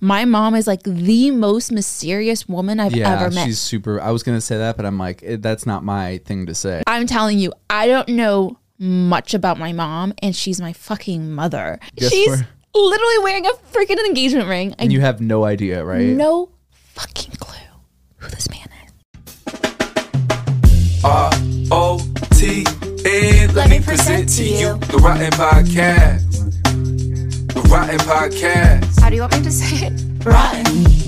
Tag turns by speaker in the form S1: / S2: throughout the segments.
S1: My mom is like the most mysterious woman I've
S2: Yeah,
S1: ever met.
S2: she's super. I was gonna say that, but I'm like, it, that's not my thing to say.
S1: I'm telling you, I don't know much about my mom, and she's my fucking mother.
S2: Guess
S1: she's
S2: where-
S1: literally wearing a freaking engagement ring. I
S2: And you have no idea, right?
S1: no fucking clue who this man is.
S3: R O T N. Let me present to you the Rotten Podcast. The Rotten Podcast.
S4: How do you want me to say it? Rotten.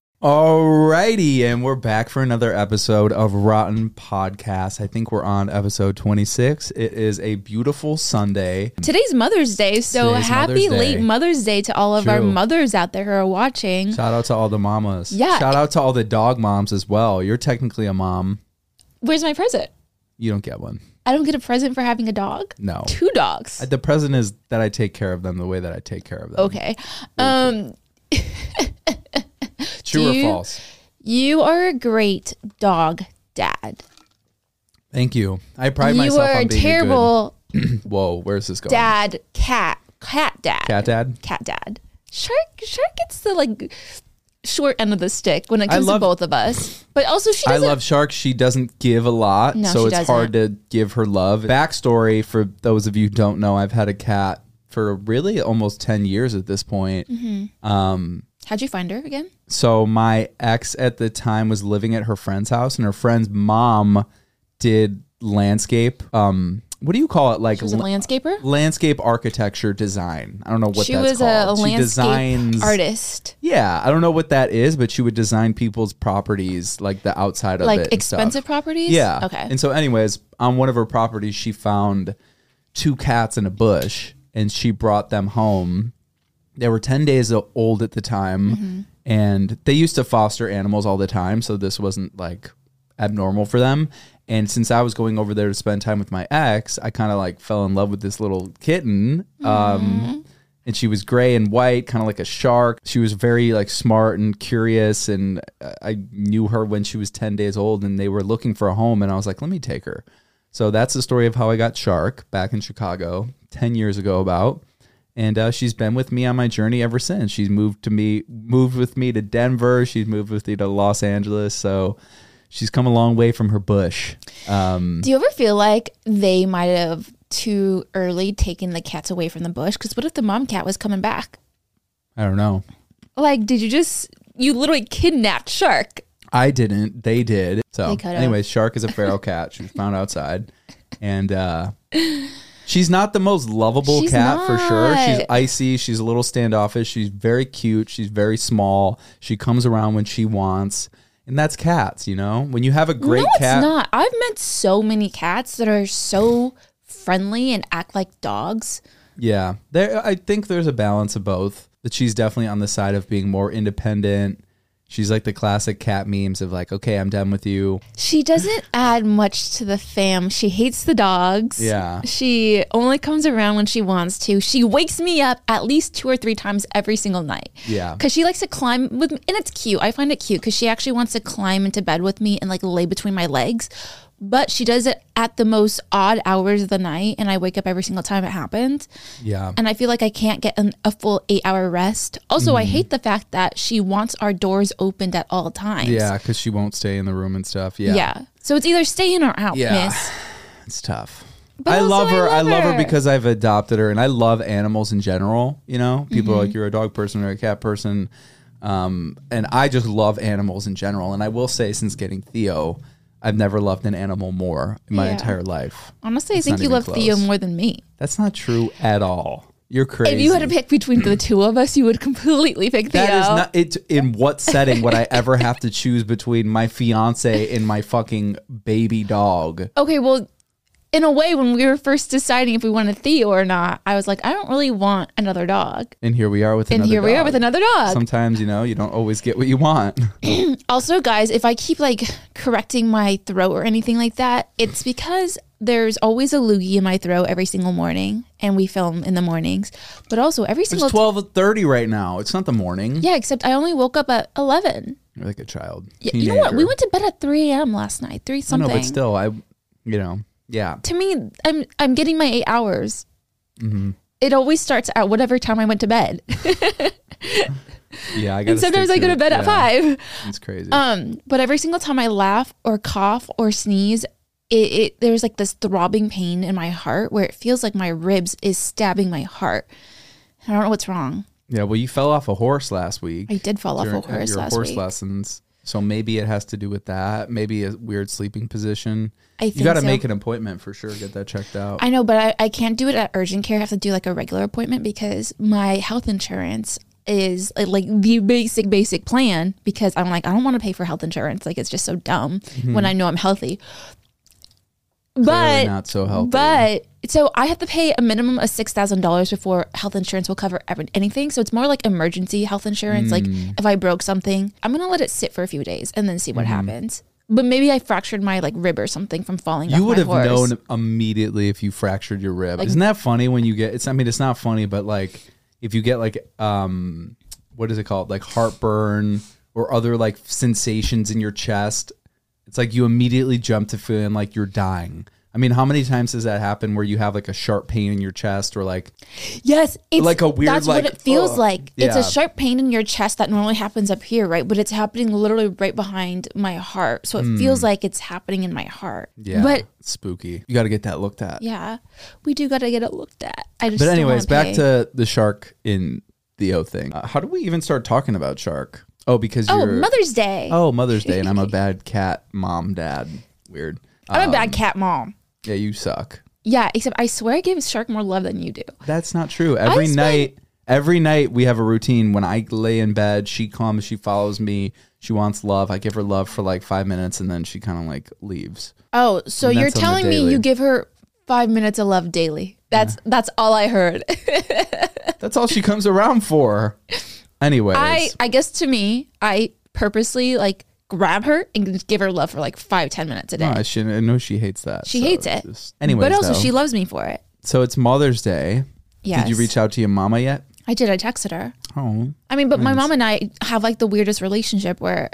S2: Alrighty, and we're back for another episode of Rotten Podcast. I think we're on episode 26. It is a beautiful Sunday.
S1: Today's Mother's Day, so
S2: Today's
S1: happy
S2: Mother's Day.
S1: late Mother's Day to all of our mothers out there who are watching.
S2: Shout out to all the mamas.
S1: Yeah.
S2: Shout out to all the dog moms as well. You're technically a mom.
S1: Where's my present?
S2: You don't get one.
S1: I don't get a present for having a dog.
S2: No.
S1: Two dogs.
S2: The present is that I take care of them the way that I take care of them.
S1: Okay. Um,
S2: True
S1: Do
S2: or
S1: you-
S2: false?
S1: you are a great dog dad.
S2: Thank you. I pride
S1: you
S2: myself
S1: are
S2: on being
S1: terrible.
S2: Whoa, where's this going?
S1: dad cat cat dad.
S2: Cat dad.
S1: Cat dad. Shark Shark gets the like short end of the stick when it comes
S2: love-
S1: to both of us. But also she
S2: I
S1: doesn't
S2: love Shark. She doesn't give a lot,
S1: No,
S2: so it's hard to give her love. Backstory for those of you who don't know, I've had a cat for really almost 10 years at this point.
S1: Mm-hmm.
S2: Um,
S1: How'd you find her again?
S2: So my ex at the time was living at her friend's house, and her friend's mom did landscape. Um, what do you call it? Like
S1: She was a
S2: la-
S1: landscaper?
S2: landscape architecture design. I don't know what
S1: she
S2: that's
S1: was
S2: called.
S1: a
S2: she
S1: landscape
S2: designs
S1: artist.
S2: Yeah, I don't know what that is, but she would design people's properties, like the outside of
S1: Like
S2: it.
S1: expensive properties?
S2: Yeah.
S1: Okay.
S2: And so, anyways, on one of her properties, she found two cats in a bush, and she brought them home. They were ten days old at the time,
S1: Mm-hmm.
S2: And they used to foster animals all the time, so this wasn't like abnormal for them. And since I was going over there to spend time with my ex, I kind of like fell in love with this little kitten. Um, and she was gray and white, kind of like a shark. She was very like smart and curious, and I knew her when she was ten days old, and they were looking for a home, and I was like, let me take her. So that's the story of how I got Shark back in Chicago ten years ago, about. And uh, she's been with me on my journey ever since. She's moved to me, moved with me to Denver. She's moved with me to Los Angeles. So she's come a long way from her bush. Um,
S1: Do you ever feel like they might have too early taken the cats away from the bush? Because what if the mom cat was coming back?
S2: I don't know.
S1: Like, did you just you literally kidnapped Shark?
S2: I didn't. They did. So,
S1: They could've.
S2: anyway, Shark is a feral cat. She was found outside, and uh, she's not the most lovable
S1: She's
S2: cat for sure. She's icy. She's a little standoffish. She's very cute. She's very small. She comes around when she wants, and that's cats. You know, when you have a great
S1: no,
S2: cat,
S1: it's not. I've met so many cats that are so friendly and act like dogs.
S2: Yeah, there. I think there's a balance of both. That she's definitely on the side of being more independent. She's like the classic cat memes of like, okay, I'm done with you.
S1: She doesn't add much to the fam. She hates the dogs.
S2: Yeah.
S1: She only comes around when she wants to. She wakes me up at least two or three times every single night.
S2: Yeah.
S1: Because she likes to climb with me. And it's cute. I find it cute because she actually wants to climb into bed with me and like lay between my legs. But she does it at the most odd hours of the night. And I wake up every single time it happens.
S2: Yeah.
S1: And I feel like I can't get an, a full eight hour rest. Also,
S2: Mm-hmm.
S1: I hate the fact that she wants our doors opened at all times.
S2: Yeah, because she won't stay in the room and stuff. Yeah.
S1: Yeah. So it's either stay in or out,
S2: Yeah.
S1: miss.
S2: It's tough.
S1: But
S2: I love her. I love her
S1: her.
S2: because I've adopted her, and I love animals in general. You know, people
S1: Mm-hmm.
S2: are like, "You're a dog person or a cat person," um, and I just love animals in general. And I will say, since getting Theo, I've never loved an animal more in my
S1: Yeah.
S2: entire life.
S1: Honestly, I think you love Theo more than me.
S2: That's not true at all. You're crazy.
S1: If you had to pick between the two of us, you would completely pick Theo.
S2: That is not it. In what setting would I ever have to choose between my fiance and my fucking baby dog?
S1: okay, well, in a way, when we were first deciding if we wanted Theo or not, I was like, I don't really want another dog.
S2: And here we are with another
S1: And
S2: another.
S1: here we are with another dog.
S2: Sometimes you know you don't always get what you want.
S1: Also, guys, if I keep like correcting my throat or anything like that, it's because there's always a loogie in my throat every single morning, and we film in the mornings. But also every single
S2: It's twelve thirty right now. It's not the morning.
S1: yeah, except I only woke up at eleven.
S2: You're like a child.
S1: Y- You know what? We went to bed at three a.m. last night. Three something.
S2: know, but still, I, you know, yeah.
S1: to me, I'm I'm getting my eight hours.
S2: Mm-hmm.
S1: It always starts at whatever time I went to bed,
S2: Yeah, I got.
S1: and sometimes I go to bed at five.
S2: It's crazy.
S1: Um, but every single time I laugh or cough or sneeze, it, it there's like this throbbing pain in my heart where it feels like my ribs is stabbing my heart. I don't know what's wrong.
S2: yeah, well, you fell off a horse last week.
S1: I did fall off a horse
S2: your
S1: last
S2: horse
S1: week.
S2: lessons. So maybe it has to do with that. Maybe a weird sleeping position.
S1: I think you
S2: got to
S1: so.
S2: make an appointment for sure. Get that checked out.
S1: I know, but I, I can't do it at urgent care. I have to do like a regular appointment because my health insurance is uh, like the basic basic plan because I'm like I don't want to pay for health insurance like it's just so dumb when I know I'm healthy. But
S2: not so healthy.
S1: But so I have to pay a minimum of six thousand dollars before health insurance will cover every, anything. So it's more like emergency health insurance. Like
S2: Mm.
S1: if I broke something, I'm gonna let it sit for a few days and then see what happens. But maybe I fractured my like rib or something from falling.
S2: you would have
S1: horse.
S2: known immediately if you fractured your rib.
S1: Like-
S2: Isn't that funny when you get? It's. I mean, it's not funny, but like if you get like um, what is it called? Like heartburn or other like sensations in your chest. It's like you immediately jump to feeling like you're dying. I mean, how many times does that happen where you have like a sharp pain in your chest or like
S1: Yes, it's
S2: Like a weird,
S1: That's
S2: like,
S1: what it feels
S2: ugh.
S1: like. It's
S2: Yeah.
S1: a sharp pain in your chest that normally happens up here, right? But it's happening literally right behind my heart, so it feels like it's happening in my heart.
S2: Yeah,
S1: but
S2: spooky? You got to get that looked at.
S1: yeah, we do got to get it looked at. I just
S2: But anyways, back to the shark in the O thing. Uh, how do we even start talking about shark? Oh, because
S1: oh
S2: you're
S1: Mother's Day.
S2: Oh, Mother's Day, and I'm a bad cat mom, dad. Weird.
S1: I'm a
S2: Um,
S1: bad cat mom.
S2: Yeah, you suck.
S1: Yeah, except I swear I give Shark more love than you do.
S2: That's not true. Every
S1: spend-
S2: night, every night we have a routine. When I lay in bed, she comes, she follows me, she wants love. I give her love for like five minutes, and then she kind of like leaves.
S1: Oh, so
S2: And
S1: you're
S2: that's on the
S1: telling me you give her five minutes of love daily? That's that's all I heard.
S2: That's all she comes around for. Anyways,
S1: I I guess to me, I purposely like grab her and give her love for like five ten minutes a day.
S2: no, I. I know she hates that.
S1: She
S2: so
S1: hates it.
S2: just- anyways,
S1: but also
S2: though.
S1: she loves me for it.
S2: So it's Mother's Day.
S1: Yes.
S2: Did you reach out to your mama yet?
S1: I did. I texted her.
S2: Oh,
S1: I mean, but my mom and I have like the weirdest relationship where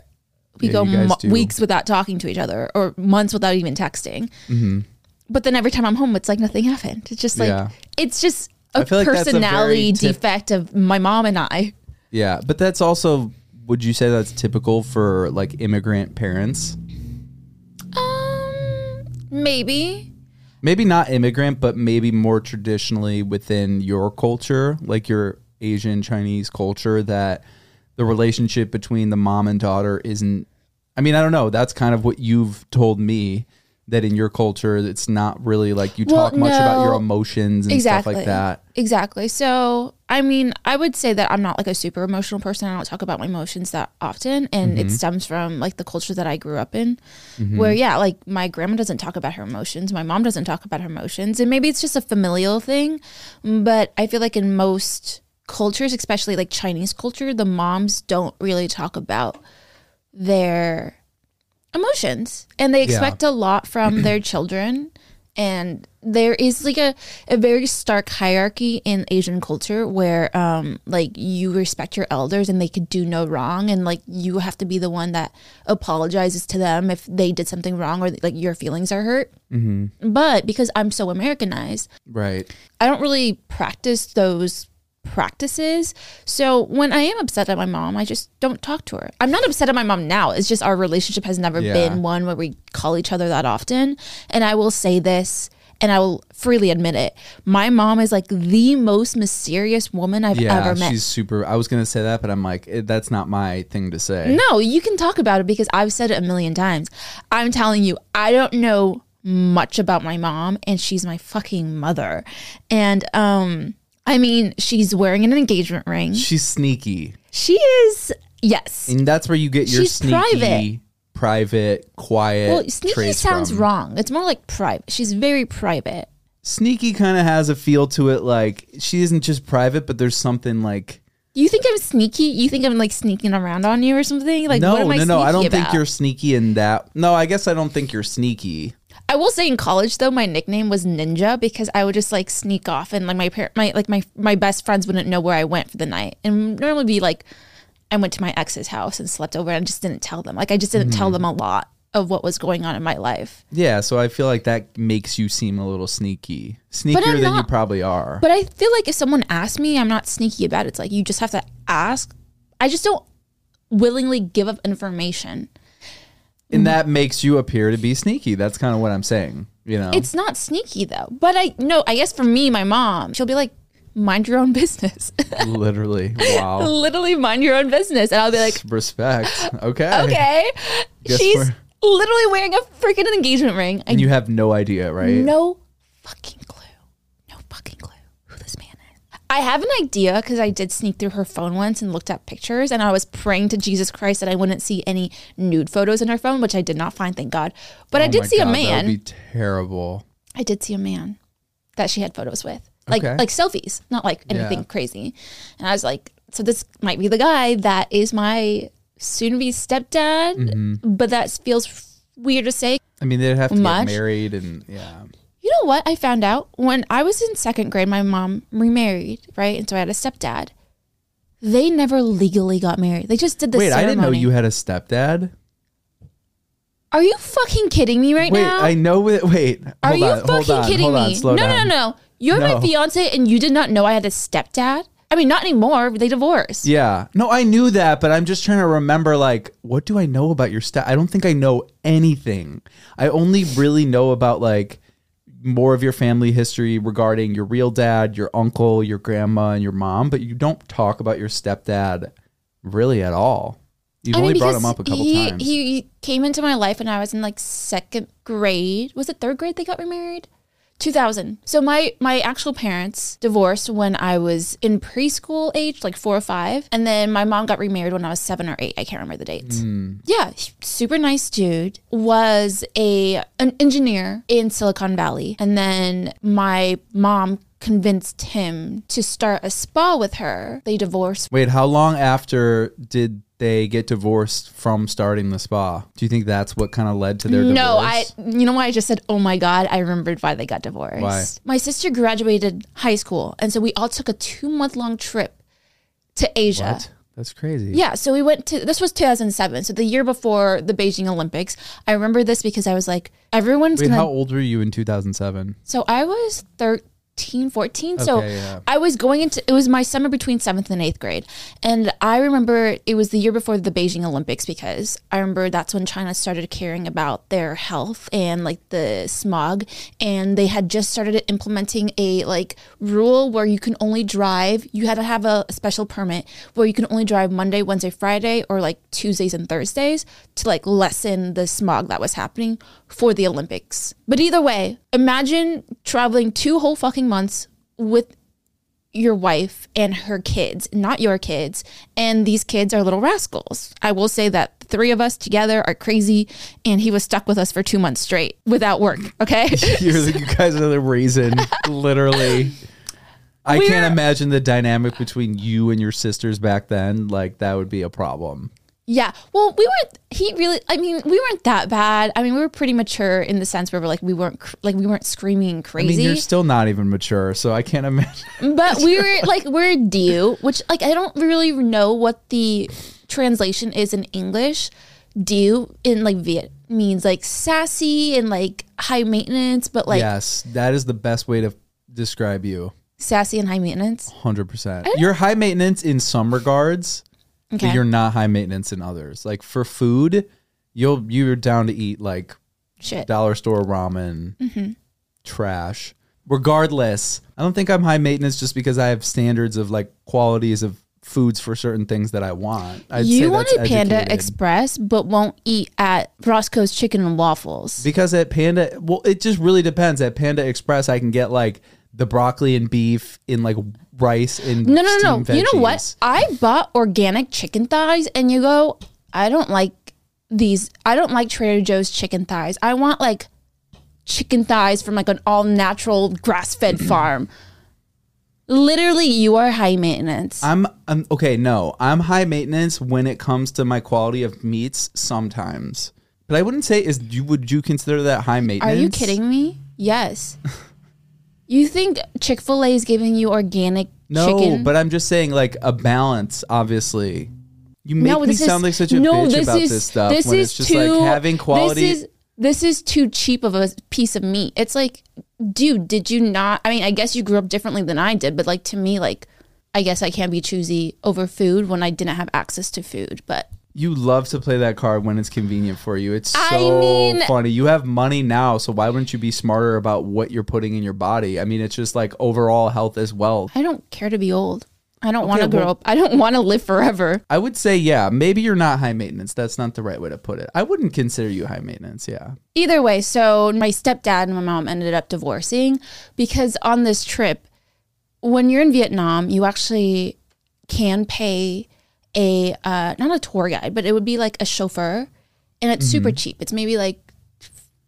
S1: we
S2: Yeah,
S1: go mo- weeks without talking to each other or months without even texting.
S2: Mm-hmm.
S1: But then every time I'm home, it's like nothing happened. It's just like
S2: Yeah.
S1: it's just a
S2: feel like that's a
S1: personality
S2: tip-
S1: defect of my mom and I.
S2: yeah, but that's also. Would you say that's typical for like immigrant parents?
S1: Um, maybe.
S2: maybe not immigrant, but maybe more traditionally within your culture, like your Asian Chinese culture, that the relationship between the mom and daughter isn't. I mean, I don't know. That's kind of what you've told me that in your culture, it's not really like you
S1: Well,
S2: talk much about your emotions and
S1: exactly.
S2: stuff like that.
S1: Exactly. So, I mean, I would say that I'm not like a super emotional person. I don't talk about my emotions that often. And
S2: Mm-hmm.
S1: it stems from like the culture that I grew up in, where, yeah, like my grandma doesn't talk about her emotions. My mom doesn't talk about her emotions. And maybe it's just a familial thing. But I feel like in most cultures, especially like Chinese culture, the moms don't really talk about their emotions and they expect a lot from their children. And there is like a, a very stark hierarchy in asian culture where um like you respect your elders and they could do no wrong. And like you have to be the one that apologizes to them if they did something wrong or like your feelings are hurt. But because i'm so americanized
S2: Right.
S1: I don't really practice those practices. So when I am upset at my mom, I just don't talk to her. I'm not upset at my mom now. It's just our relationship has never
S2: Yeah.
S1: been one where we call each other that often. And I will say this and I will freely admit it. My mom is like the most mysterious woman I've
S2: Yeah,
S1: ever met.
S2: she's super. I was gonna say that, but I'm like, that's not my thing to say.
S1: No, you can talk about it because I've said it a million times. I'm telling you, I don't know much about my mom and she's my fucking mother. And um I mean, she's wearing an engagement ring.
S2: She's sneaky,
S1: She is yes.
S2: and that's where you get your
S1: She's
S2: sneaky,
S1: private.
S2: private, quiet.
S1: Well, sneaky sounds
S2: from.
S1: wrong. It's more like private. She's very private.
S2: Sneaky kind of has a feel to it. Like she isn't just private, but there's something like
S1: You think I'm sneaky? You think I'm like sneaking around on you or something? Like
S2: no,
S1: what am I
S2: no, no. I don't
S1: sneaky
S2: think you're sneaky in that. No, I guess I don't think you're sneaky.
S1: I will say in college though, my nickname was Ninja because I would just like sneak off and like my par- my like my my best friends wouldn't know where I went for the night and normally be like I went to my ex's house and slept over and just didn't tell them. Like I just didn't
S2: Mm-hmm.
S1: tell them a lot of what was going on in my life.
S2: Yeah, so I feel like that makes you seem a little sneaky, sneakier than you probably are.
S1: But I feel like if someone asks me, I'm not sneaky about it. It's like you just have to ask. I just don't willingly give up information.
S2: And mm-hmm. that makes you appear to be sneaky. That's kind of what I'm saying. You know,
S1: It's not sneaky though. But I no, I guess for me, my mom, she'll be like, mind your own business.
S2: literally wow.
S1: Literally mind your own business. And I'll be like,
S2: Respect. Okay.
S1: okay.
S2: Guess
S1: She's
S2: we're-
S1: literally wearing a freaking engagement ring. I
S2: And you have no idea, right?
S1: no fucking clue. No fucking clue who this man is. I have an idea because I did sneak through her phone once and looked at pictures, and I was praying to Jesus Christ that I wouldn't see any nude photos in her phone, which I did not find, thank God. But I
S2: Oh
S1: did
S2: my
S1: see
S2: God,
S1: a
S2: That
S1: man.
S2: would be terrible.
S1: I did see a man that she had photos with, like
S2: Okay.
S1: like selfies, not like anything
S2: Yeah.
S1: crazy. And I was like, so this might be the guy that is my soon-to-be stepdad,
S2: Mm-hmm.
S1: but that feels weird to say.
S2: I mean, they'd have to
S1: Much?
S2: get married, and yeah.
S1: You know what? I found out when I was in second grade, my mom remarried, right? And so I had a stepdad. They never legally got married. They just did the
S2: Wait, I didn't know you had a stepdad.
S1: Are you fucking kidding me right now?
S2: Wait,
S1: now?
S2: I know it. Wait,
S1: Are you
S2: on,
S1: fucking
S2: on,
S1: kidding
S2: on,
S1: me? no, no, no, no. You're
S2: No.
S1: my fiance and you did not know I had a stepdad? I mean, not anymore. They divorced.
S2: Yeah, no, I knew that, but I'm just trying to remember. Like, what do I know about your step? I don't think I know anything. I only really know about like more of your family history regarding your real dad, your uncle, your grandma, and your mom. But you don't talk about your stepdad really at all. You've
S1: I mean,
S2: only brought him up a couple
S1: he,
S2: times.
S1: He came into my life when I was in like second grade. Was it third grade they got remarried? 2000. So my my actual parents divorced when I was in preschool age, like four or five, and then my mom got remarried when I was seven or eight. I can't remember the dates.
S2: Hmm.
S1: Yeah, super nice dude. Was a an engineer in Silicon Valley, and then my mom convinced him to start a spa with her. They divorced
S2: Wait, how long after did they get divorced from starting the spa? Do you think that's what kind of led to their divorce
S1: No, I. You know why I just said, "Oh my god!" I remembered why they got divorced.
S2: Why?
S1: My sister graduated high school, and so we all took a two month long trip to Asia.
S2: What? That's crazy.
S1: Yeah, so we went to this was 2007, so the year before the Beijing Olympics. I remember this because I was like, everyone's
S2: Wait,
S1: gonna.
S2: how old were you in 2007?
S1: So I was 13, 14. so
S2: yeah.
S1: I was going into it was my summer between seventh and eighth grade. And I remember it was the year before the Beijing Olympics because I remember that's when China started caring about their health and like the smog. And they had just started implementing a like rule where you can only drive, you had to have a special permit where you can only drive Monday, Wednesday, Friday, or like Tuesdays and Thursdays to like lessen the smog that was happening for the Olympics. But either way, imagine traveling two whole fucking months with your wife and her kids, not your kids. And these kids are little rascals. I will say that three of us together are crazy, and he was stuck with us for two months straight without work. Okay.
S2: You're the, you guys are the reason, literally. I
S1: We're-
S2: can't imagine the dynamic between you and your sisters back then. Like that would be a problem.
S1: Yeah. Well, we weren't, he really, I mean, we weren't that bad. I mean, we were pretty mature in the sense where we're like, we weren't, cr- like, we weren't screaming crazy.
S2: I mean, you're still not even mature, so I can't imagine.
S1: but we were like we're due which like i don't really know what the translation is in english due in like viet means like sassy and like high maintenance but like
S2: yes, that is the best way to describe you.
S1: sassy and high maintenance
S2: Hundred percent. You're high maintenance in some regards,
S1: okay
S2: you're not high maintenance in others. Like for food, you'll you're down to eat like
S1: shit
S2: dollar store ramen,
S1: Mm-hmm.
S2: trash. Regardless, I don't think I'm high maintenance just because I have standards of like qualities of foods for certain things that I want. I'd say
S1: you wanted Panda. Express, but won't eat at Roscoe's Chicken and Waffles.
S2: because at Panda, well, it just really depends. At Panda Express, I can get like the broccoli and beef in like rice and
S1: No, no, no. You know what? I bought organic chicken thighs, and you go, I don't like these. I don't like Trader Joe's chicken thighs. I want like chicken thighs from like an all natural grass fed farm. Literally, you are high maintenance.
S2: I'm, I'm okay. No, I'm high maintenance when it comes to my quality of meats. Sometimes, but I wouldn't say is you would you consider that high maintenance?
S1: are you kidding me? Yes. you think Chick fil A is giving you organic
S2: No,
S1: chicken?
S2: but I'm just saying like a balance. Obviously, you make
S1: no,
S2: me sound
S1: is,
S2: like such a
S1: no,
S2: bitch
S1: this
S2: about
S1: is,
S2: this stuff
S1: This
S2: when
S1: is
S2: it's just
S1: too,
S2: like having quality.
S1: This is, this is too cheap of a piece of meat. It's like, dude, did you not? I mean, I guess you grew up differently than I did, but like to me, like, I guess I can be choosy over food when I didn't have access to food. But
S2: You love to play that card when it's convenient for you. It's so
S1: I mean-
S2: funny. You have money now, so why wouldn't you be smarter about what you're putting in your body? I mean, it's just like overall health as well.
S1: I don't care to be old. I don't want to grow
S2: well-
S1: up. I don't want to live forever.
S2: I would say, yeah, maybe you're not high maintenance. That's not the right way to put it. I wouldn't consider you high maintenance. Yeah.
S1: Either way, so my stepdad and my mom ended up divorcing because on this trip, when you're in Vietnam, you actually can pay a uh, not a tour guide, but it would be like a chauffeur, and it's super cheap. It's maybe like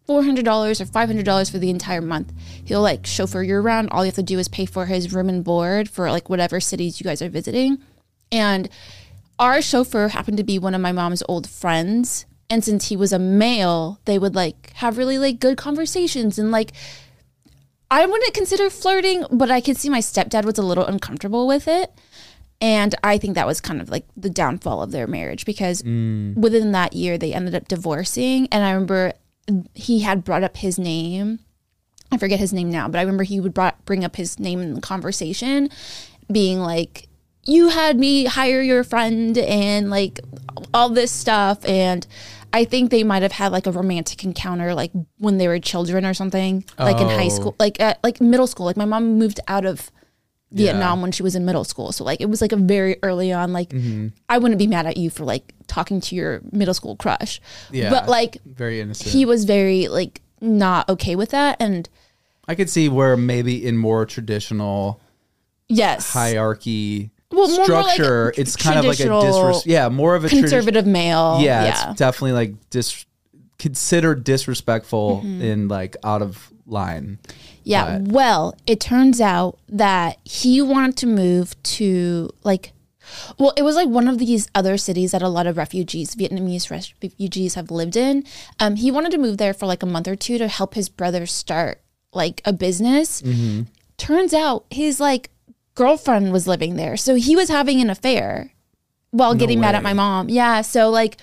S1: four hundred dollars or five hundred dollars for the entire month. He'll like chauffeur you around. All you have to do is pay for his room and board for like whatever cities you guys are visiting, and our chauffeur happened to be one of my mom's old friends and since he was a male they would like have really like good conversations and like i wouldn't consider flirting but i could see my stepdad was a little uncomfortable with it and i think that was kind of like the downfall of their marriage because mm. within that year they ended up divorcing and i remember he had brought up his name I forget his name now, but I remember he would brought, bring up his name in the conversation, being like, "You had me hire your friend," and like all this stuff. And I think they might have had like a romantic encounter, like when they were children or something, like in high
S2: Oh.
S1: school, like at, like middle school. Like my mom moved out of Vietnam when she was in middle school, so like it was like a very early on. Like I wouldn't be mad at you for like talking to your middle school crush,
S2: Yeah.
S1: but like
S2: very innocent.
S1: he was very like not okay with that and
S2: I could see where maybe in more traditional
S1: yes
S2: hierarchy
S1: Well, more- more like
S2: structure, it's kind of like a disres- yeah, more of a tradi-
S1: conservative male
S2: yeah,
S1: yeah,
S2: it's definitely like dis considered disrespectful
S1: Mm-hmm.
S2: and like out of line.
S1: Yeah.
S2: but-
S1: well it turns out that he wanted to move to like well it was like one of these other cities that a lot of refugees vietnamese refugees have lived in um, he wanted to move there for like a month or two to help his brother start like a business
S2: Mm-hmm.
S1: turns out his like girlfriend was living there so he was having an affair while getting mad at my mom yeah so like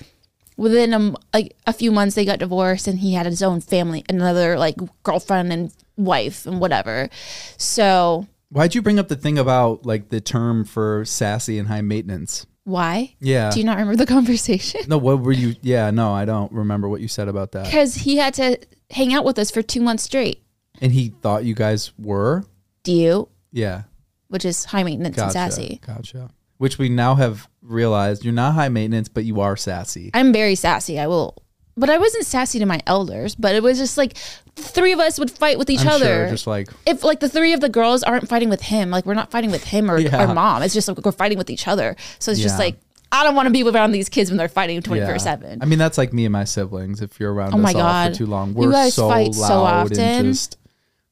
S1: within a, like a few months they got divorced and he had his own family another like girlfriend and wife and whatever so
S2: Why'd you bring up the thing about like the term for sassy and high maintenance?
S1: why
S2: Yeah.
S1: do you not remember the conversation
S2: no, what were you? Yeah, no, I don't remember what you said about that.
S1: because he had to hang out with us for two months straight
S2: And he thought you guys were.
S1: do you
S2: Yeah,
S1: which is high maintenance
S2: gotcha,
S1: and sassy
S2: gotcha. Which we now have realized you're not high maintenance, but you are sassy.
S1: i'm very sassy i will but i wasn't sassy to my elders but it was just like three of us would fight with each
S2: I'm
S1: other
S2: sure, just like
S1: if like the three of the girls aren't fighting with him, like we're not fighting with him or
S2: Yeah.
S1: our mom. It's just like we're fighting with each other. So it's just like I don't want to be around these kids when they're fighting twenty four seven.
S2: I mean, that's like me and my siblings. If you're around
S1: Oh my God.
S2: for too long,
S1: You
S2: we're
S1: guys
S2: so
S1: fight so often.
S2: and just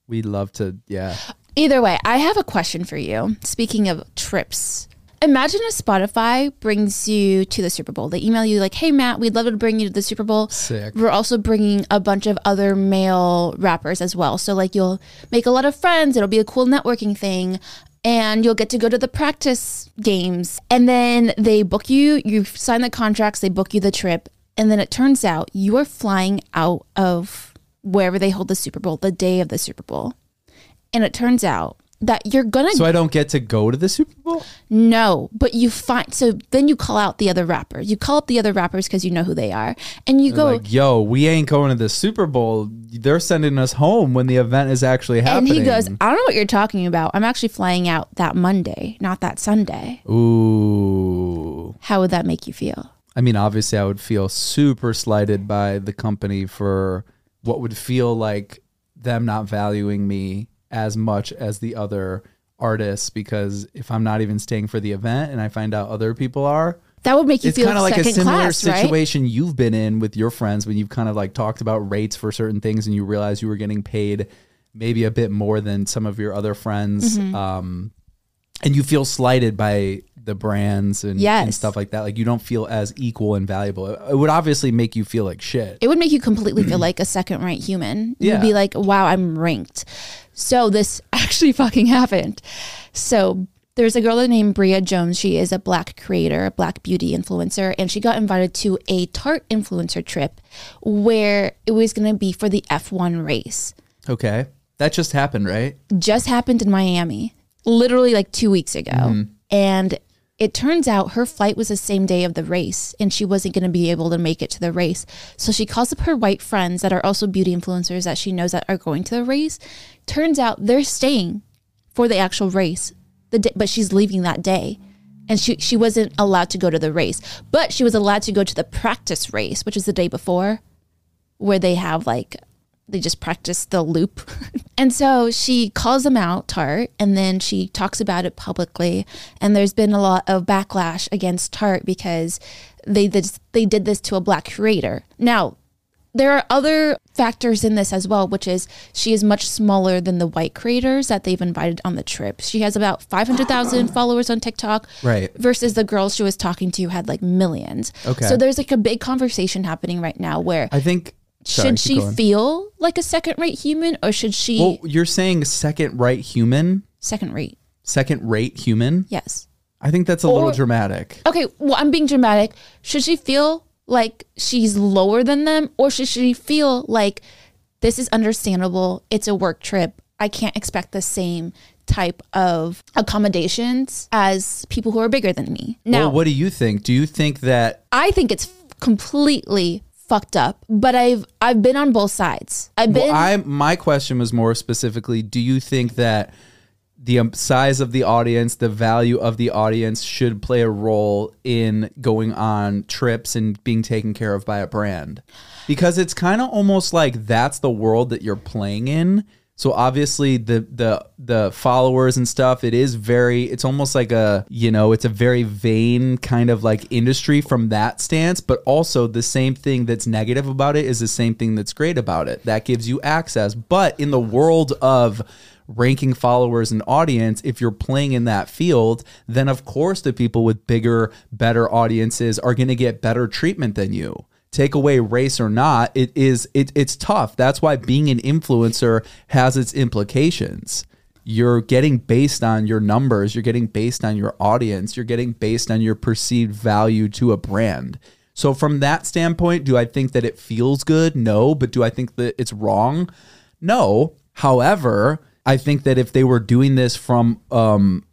S2: we love to. Yeah,
S1: Either way, I have a question for you. Speaking of trips, imagine if Spotify brings you to the Super Bowl. They email you like, "Hey Matt, we'd love to bring you to the Super Bowl.
S2: Sick.
S1: We're also bringing a bunch of other male rappers as well. So like you'll make a lot of friends. It'll be a cool networking thing." And you'll get to go to the practice games. And then they book you, you sign the contracts, they book you the trip. And then it turns out you are flying out of wherever they hold the Super Bowl the day of the Super Bowl. And it turns out that you're gonna
S2: So I don't get to go to the Super Bowl?
S1: No, but you find so then you call out the other rappers. You call up the other rappers because you know who they are, and you go.
S2: Like, yo, we ain't going to the Super Bowl. They're sending us home when the event is actually happening."
S1: and he goes, I don't know what you're talking about. I'm actually flying out that Monday, not that Sunday.
S2: Ooh.
S1: How would that make you feel?
S2: I mean, obviously, I would feel super slighted by the company for what would feel like them not valuing me as much as the other artists. Because if I'm not even staying for the event and I find out other people are,
S1: That would make you
S2: it's
S1: feel
S2: kind of like a similar
S1: class, right?
S2: situation you've been in with your friends when you've kind of like talked about rates for certain things and you realize you were getting paid maybe a bit more than some of your other friends.
S1: Mm-hmm.
S2: Um, and you feel slighted by the brands and, and stuff like that. Like you don't feel as equal and valuable. It, it would obviously make you feel like shit.
S1: it would make you completely feel like a second rate human.
S2: Yeah.
S1: You'd be like, wow, I'm ranked. So this actually fucking happened. So there's a girl named Bria Jones. She is a black creator, a black beauty influencer, and she got invited to a Tarte influencer trip where it was going to be for the F1 race.
S2: Okay. That just happened, right?
S1: Just happened in Miami, literally like two weeks ago. Mm-hmm. And it turns out her flight was the same day of the race and she wasn't going to be able to make it to the race. So she calls up her white friends that are also beauty influencers that she knows that are going to the race. Turns out they're staying for the actual race, the day, but she's leaving that day. And she, she wasn't allowed to go to the race, but she was allowed to go to the practice race, which is the day before, where they have like they just practice the loop. and so she calls them out, Tarte, and then she talks about it publicly. And there's been a lot of backlash against Tarte because they did, they did this to a black creator. Now, there are other factors in this as well, which is she is much smaller than the white creators that they've invited on the trip. She has about 500,000 followers on TikTok.
S2: Right.
S1: Versus the girls she was talking to had like millions.
S2: Okay.
S1: So there's like a big conversation happening right now where
S2: I think. Sorry,
S1: should she feel like a second rate human or should she
S2: Well, you're saying second rate human,
S1: second rate?
S2: second rate human.
S1: Yes.
S2: I think that's a little dramatic.
S1: Okay, well, I'm being dramatic. Should she feel like she's lower than them or should she feel like this is understandable? It's a work trip. I can't expect the same type of accommodations as people who are bigger than me. Now,
S2: well, what do you think? Do you think that
S1: I think it's completely fucked up, but I've I've been on both sides. I've been
S2: Well, I my question was more specifically: Do you think that the um, size of the audience, the value of the audience, should play a role in going on trips and being taken care of by a brand? Because it's kind of almost like that's the world that you're playing in. So obviously the the the followers and stuff, it is very it's almost like a, you know, it's a very vain kind of like industry from that stance, but also the same thing that's negative about it is the same thing that's great about it. That gives you access. But in the world of ranking followers and audience, if you're playing in that field, then of course the people with bigger, better audiences are going to get better treatment than you take away race or not it is it, it's tough. That's why being an influencer has its implications. You're getting based on your numbers you're getting based on your audience you're getting based on your perceived value to a brand. So from that standpoint do i think that it feels good? No but do i think that it's wrong? No. However i think that if they were doing this from um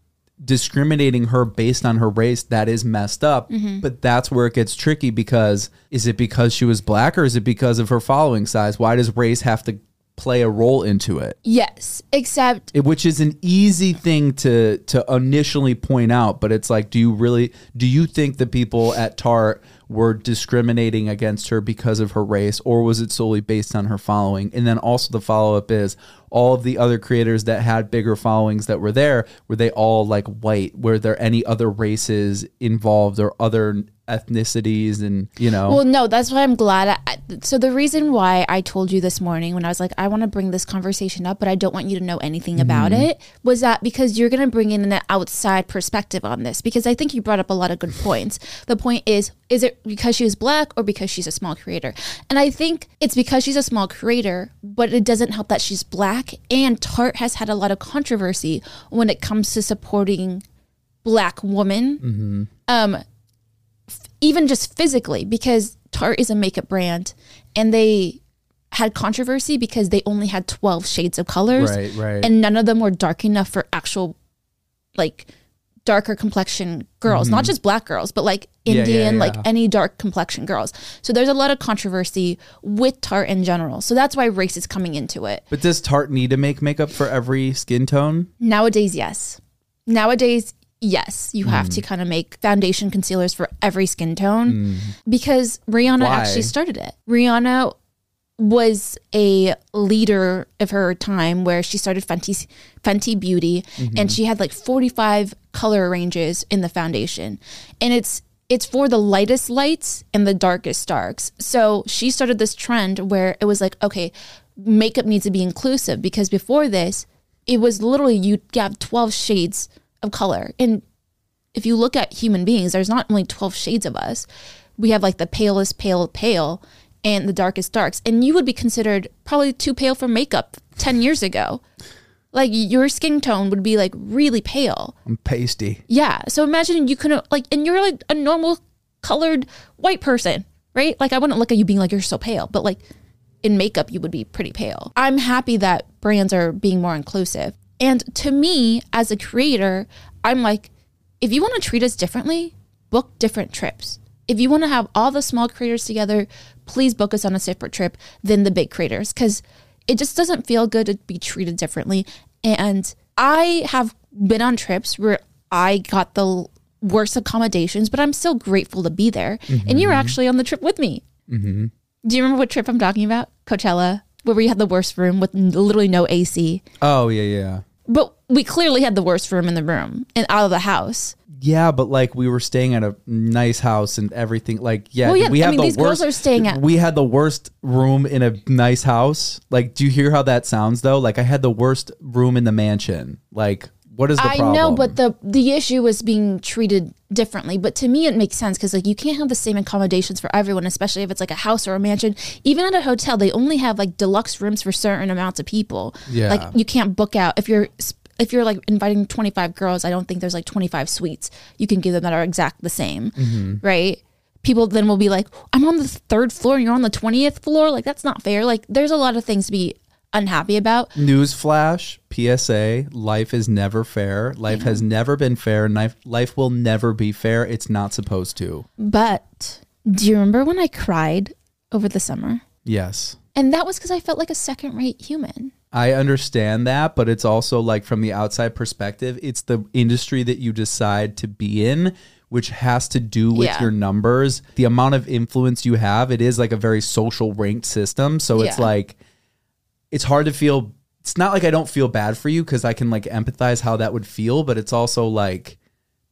S2: discriminating her based on her race that is messed up mm-hmm. but that's where it gets tricky because is it because she was black or is it because of her following size? Why does race have to play a role into it?
S1: Yes, except
S2: It- which is an easy thing to to initially point out but it's like do you really do you think the people at Tarte were discriminating against her because of her race or was it solely based on her following? And then also the follow-up is all of the other creators that had bigger followings that were there were they all like white were there any other races involved or other ethnicities and you know
S1: Well, no, that's why I'm glad. I, so the reason why I told you this morning when I was like, I want to bring this conversation up, but I don't want you to know anything about
S2: Mm-hmm.
S1: it, was that because you're going to bring in an outside perspective on this? Because I think you brought up a lot of good points. The point is, is it because she was black or because she's a small creator? And I think it's because she's a small creator, but it doesn't help that she's black. And Tarte has had a lot of controversy when it comes to supporting black women um even just physically because Tarte is a makeup brand and they had controversy because they only had 12 shades of colors
S2: Right, right.
S1: and none of them were dark enough for actual like darker complexion girls not just black girls but like
S2: Mm-hmm. Yeah,
S1: indian
S2: yeah,
S1: like any dark complexion girls so there's a lot of controversy with tarte in general so that's why race is coming into it
S2: But does Tarte need to make makeup for every skin tone?
S1: nowadays yes nowadays yes you have
S2: Mm.
S1: to kind of make foundation concealers for every skin tone because rihanna
S2: Why?
S1: actually started it rihanna was a leader of her time where she started Fenty, Fenty Beauty
S2: Mm-hmm.
S1: and she had like 45 color ranges in the foundation. And it's it's for the lightest lights and the darkest darks. So she started this trend where it was like, okay, makeup needs to be inclusive because before this, it was literally you have 12 shades of color. And if you look at human beings, there's not only 12 shades of us. We have like the palest pale pale and the darkest darks. And you would be considered probably too pale for makeup 10 years ago. Like your skin tone would be like really pale.
S2: I'm pasty.
S1: Yeah. So imagine you couldn't like, and you're like a normal colored white person, right? Like I wouldn't look at you being like, you're so pale, but like in makeup, you would be pretty pale. I'm happy that brands are being more inclusive. And to me, as a creator, I'm like, if you want to treat us differently, book different trips. If you want to have all the small creators together, please book us on a separate trip than the big creators because it just doesn't feel good to be treated differently. And I have been on trips where I got the worst accommodations, but I'm still grateful to be there. And you were mm-hmm. actually on the trip with me. Mm-hmm. Do you remember what trip I'm talking about? Coachella, where we had the worst room with literally no AC.
S2: Oh yeah, yeah.
S1: But we clearly had the worst room in the room and out of the house.
S2: Yeah, but like we were staying at a nice house and everything. Like, yeah,
S1: Well, yeah,
S2: we
S1: I
S2: had
S1: mean,
S2: the
S1: these girls
S2: worst.
S1: are staying at-
S2: We had the worst room in a nice house. Like, do you hear how that sounds though? Like, I had the worst room in the mansion. Like, what is the problem?
S1: I
S2: problem?
S1: know, but the the issue is being treated differently. But to me, it makes sense because like you can't have the same accommodations for everyone, especially if it's like a house or a mansion. Even at a hotel, they only have like deluxe rooms for certain amounts of people.
S2: Yeah.
S1: like you can't book out if you're if you're like inviting 25 girls. I don't think there's like 25 suites you can give them that are exact the same,
S2: Mm-hmm.
S1: right? People then will be like, I'm on the third floor and you're on the 20th floor. Like that's not fair. Like there's a lot of things to be unhappy about.
S2: Newsflash, PSA: Life is never fair. Life has never been fair. Life, life will never be fair. It's not supposed to.
S1: But do you remember when I cried over the summer?
S2: Yes.
S1: And that was because I felt like a second rate human.
S2: I understand that, but it's also like from the outside perspective, it's the industry that you decide to be in, which has to do with
S1: Yeah.
S2: your numbers. The amount of influence you have, it is like a very social ranked system. So it's
S1: Yeah.
S2: like, it's hard to feel. It's not like I don't feel bad for you because I can like empathize how that would feel, but it's also like,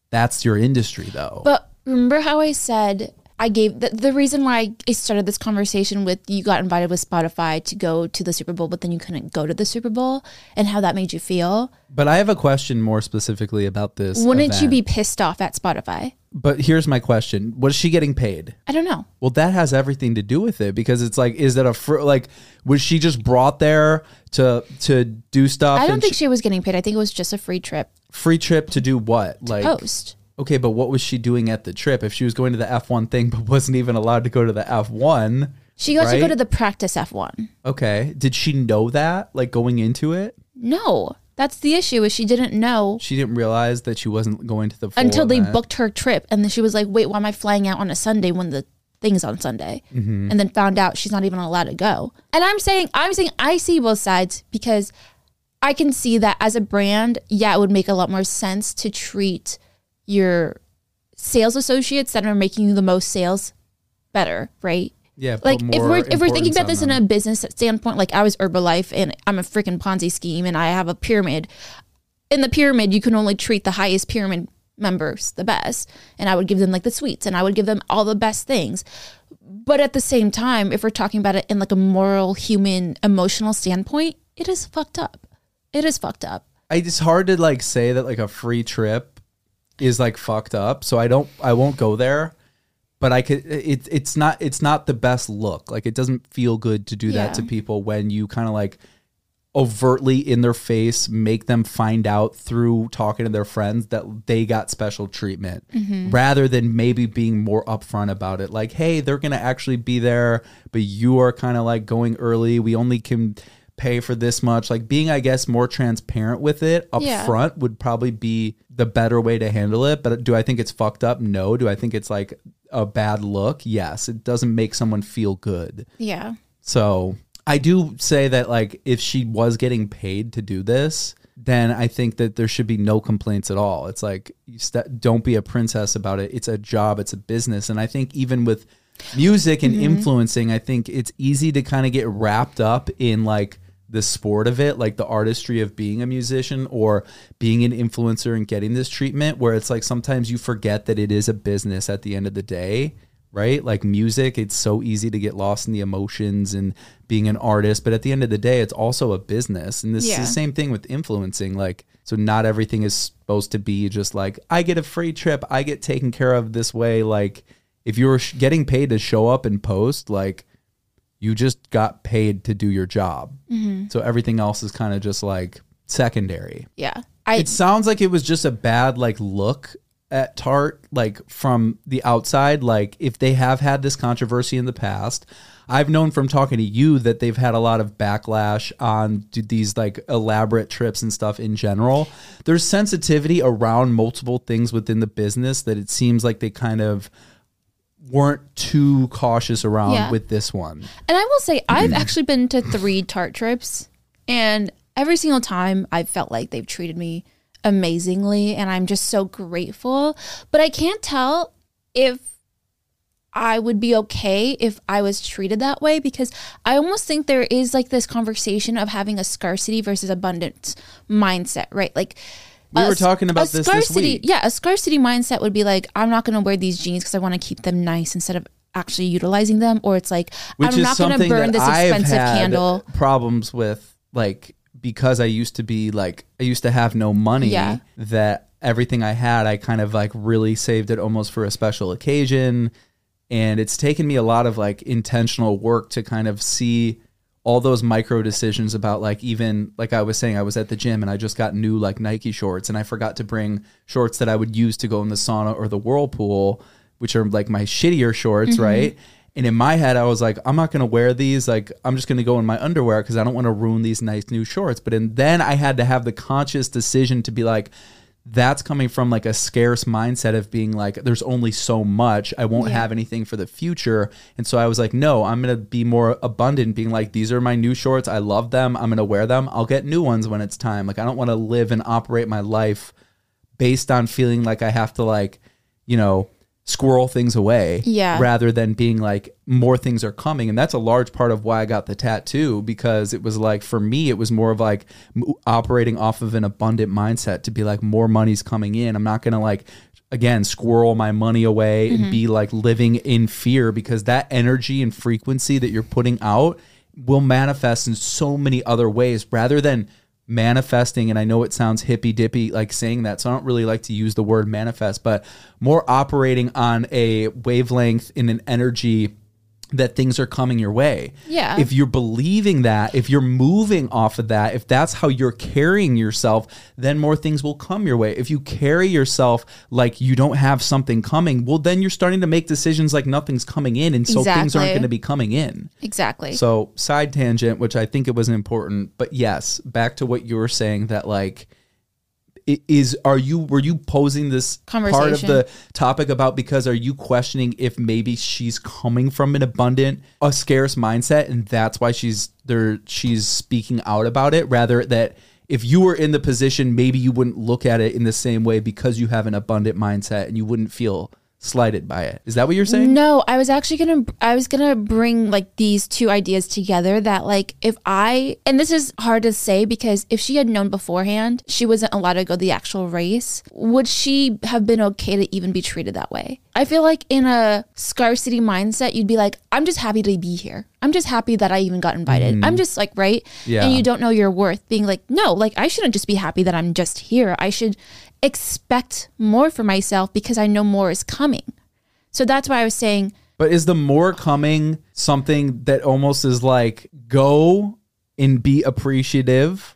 S2: that's your industry though.
S1: But remember how I said I gave the, the reason why I started this conversation with you got invited with Spotify to go to the Super Bowl, but then you couldn't go to the Super Bowl and how that made you feel.
S2: But I have a question more specifically about this.
S1: Wouldn't you be pissed off at Spotify?
S2: But here's my question: Was she getting paid?
S1: I don't know.
S2: Well, that has everything to do with it because it's like, is that a fr- like, was she just brought there to to do stuff?
S1: I don't think
S2: she-
S1: she was getting paid. I think it was just a free trip
S2: free trip to do what? Like,
S1: post.
S2: Okay, but what was she doing at the trip? If she was going to the F one thing but wasn't even allowed to go to the F one,
S1: She got to go to the practice F1.
S2: okay, did she know that like going into it?
S1: No, that's the issue. Is she didn't know
S2: She didn't realize that she wasn't going to the
S1: until they
S2: event?
S1: booked her trip and then she was like wait why am i flying out on a sunday when the thing's on sunday mm-hmm. and then found out she's not even allowed to go and i'm saying i'm saying i see both sides because i can see that as a brand yeah it would make a lot more sense to treat your sales associates that are making you the most sales better right
S2: Yeah,
S1: like if we're if we're thinking about this in a business standpoint, like I was Herbalife and I'm a freaking Ponzi scheme and I have a pyramid. In the pyramid, you can only treat the highest pyramid members the best, and I would give them like the suites and I would give them all the best things. But at the same time, if we're talking about it in like a moral, human, emotional standpoint, it is fucked up. It is fucked up.
S2: I, it's hard to like say that like a free trip is like fucked up. So I don't I won't go there. But I could it, it's not it's not the best look. Like it doesn't feel good to do that to people when you kind of like overtly in their face make them find out through talking to their friends that they got special treatment mm-hmm. rather than maybe being more upfront about it like hey they're going to actually be there but you are kind of like going early we only can pay for this much like being i guess more transparent with it up
S1: Yeah.
S2: front would probably be the better way to handle it but do i think it's fucked up no do i think it's like a bad look yes it doesn't make someone feel good
S1: Yeah.
S2: so I do say that like if she was getting paid to do this, then I think that there should be no complaints at all. It's like you st- don't be a princess about it. It's a job, it's a business, and I think even with music and mm-hmm. influencing, I think it's easy to kind of get wrapped up in like the sport of it, like the artistry of being a musician or being an influencer and getting this treatment where it's like sometimes you forget that it is a business at the end of the day right? Like music, it's so easy to get lost in the emotions and being an artist, but at the end of the day, it's also a business. And this
S1: Yeah.
S2: is the same thing with influencing. Like, so not everything is supposed to be just like, I get a free trip, I get taken care of this way. Like, if you're sh- getting paid to show up and post, like, you just got paid to do your job. Mm-hmm. So everything else is kind of just like secondary.
S1: Yeah. I
S2: It sounds like it was just a bad like look at Tarte, like from the outside. Like if they have had this controversy in the past, I've known from talking to you that they've had a lot of backlash on these like elaborate trips and stuff in general. There's sensitivity around multiple things within the business that it seems like they kind of weren't too cautious around
S1: Yeah.
S2: with this one.
S1: And I will say, I've actually been to three Tarte trips, and every single time I've felt like they've treated me amazingly, and I'm just so grateful. But I can't tell if I would be okay if I was treated that way because I almost think there is like this conversation of having a scarcity versus abundance mindset, right? Like,
S2: We
S1: a
S2: were talking about this this
S1: scarcity,
S2: week.
S1: Yeah, a scarcity mindset would be like, I'm not going to wear these jeans because I want to keep them nice instead of actually utilizing them. Or it's like,
S2: which
S1: I'm not going to burn this
S2: I've
S1: expensive
S2: had
S1: candle.
S2: Problems with like because I used to be like I used to have no money.
S1: Yeah.
S2: That everything I had, I kind of like really saved it almost for a special occasion, and it's taken me a lot of like intentional work to kind of see all those micro decisions about like even like I was saying I was at the gym and I just got new like Nike shorts and I forgot to bring shorts that I would use to go in the sauna or the whirlpool which are like my shittier shorts
S1: Mm-hmm.
S2: right and in my head I was like I'm not going to wear these like I'm just going to go in my underwear cuz I don't want to ruin these nice new shorts but and then I had to have the conscious decision to be like that's coming from like a scarce mindset of being like there's only so much. I won't
S1: Yeah.
S2: have anything for the future. And so i was like no i'm gonna be more abundant being like these are my new shorts. I love them. I'm gonna wear them. I'll get new ones when it's time. Like i don't want to live and operate my life based on feeling like i have to like you know squirrel things away
S1: Yeah.
S2: rather than being like more things are coming. And that's a large part of why i got the tattoo because it was like for me it was more of like operating off of an abundant mindset to be like more money's coming in. I'm not gonna like again squirrel my money away and mm-hmm. be like living in fear because that energy and frequency that you're putting out will manifest in so many other ways rather than manifesting and i know it sounds hippy dippy like saying that so i don't really like to use the word manifest but more operating on a wavelength in an energy that things are coming your way
S1: Yeah.
S2: if you're believing that if you're moving off of that if that's how you're carrying yourself then more things will come your way if you carry yourself like you don't have something coming well then you're starting to make decisions like nothing's coming in and so things aren't going to be coming in
S1: Exactly.
S2: so side tangent, which I think it was important, but yes, back to what you were saying that like is are you were you posing this part of the topic about because are you questioning if maybe she's coming from an abundant a scarce mindset and that's why she's there she's speaking out about it? Rather that if you were in the position maybe you wouldn't look at it in the same way because you have an abundant mindset and you wouldn't feel slighted by it. Is that what you're saying?
S1: No, I was actually gonna I was gonna bring like these two ideas together that like if I and this is hard to say because if she had known beforehand she wasn't allowed to go the actual race, would she have been okay to even be treated that way? I feel like in a scarcity mindset, you'd be like, I'm just happy to be here. I'm just happy that I even got invited. I'm mm-hmm. just like, right?
S2: Yeah.
S1: And you don't know your worth. Being like, no, like I shouldn't just be happy that I'm just here. I should expect more for myself because I know more is coming. So that's why I was saying,
S2: But is the more coming something that almost is like go and be appreciative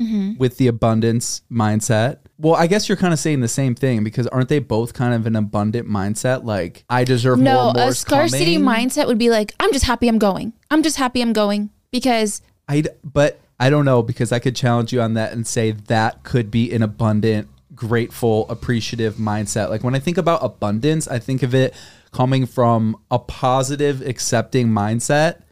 S2: mm-hmm. with the abundance mindset. Well, I guess you're kind of saying the same thing because aren't they both kind of an abundant mindset? Like I deserve more.
S1: No, a scarcity mindset would be like, I'm just happy I'm going. I'm just happy I'm going because
S2: I but I don't know because I could challenge you on that and say that could be an abundant, grateful, appreciative mindset. Like when I think about abundance, I think of it coming from a positive, accepting mindset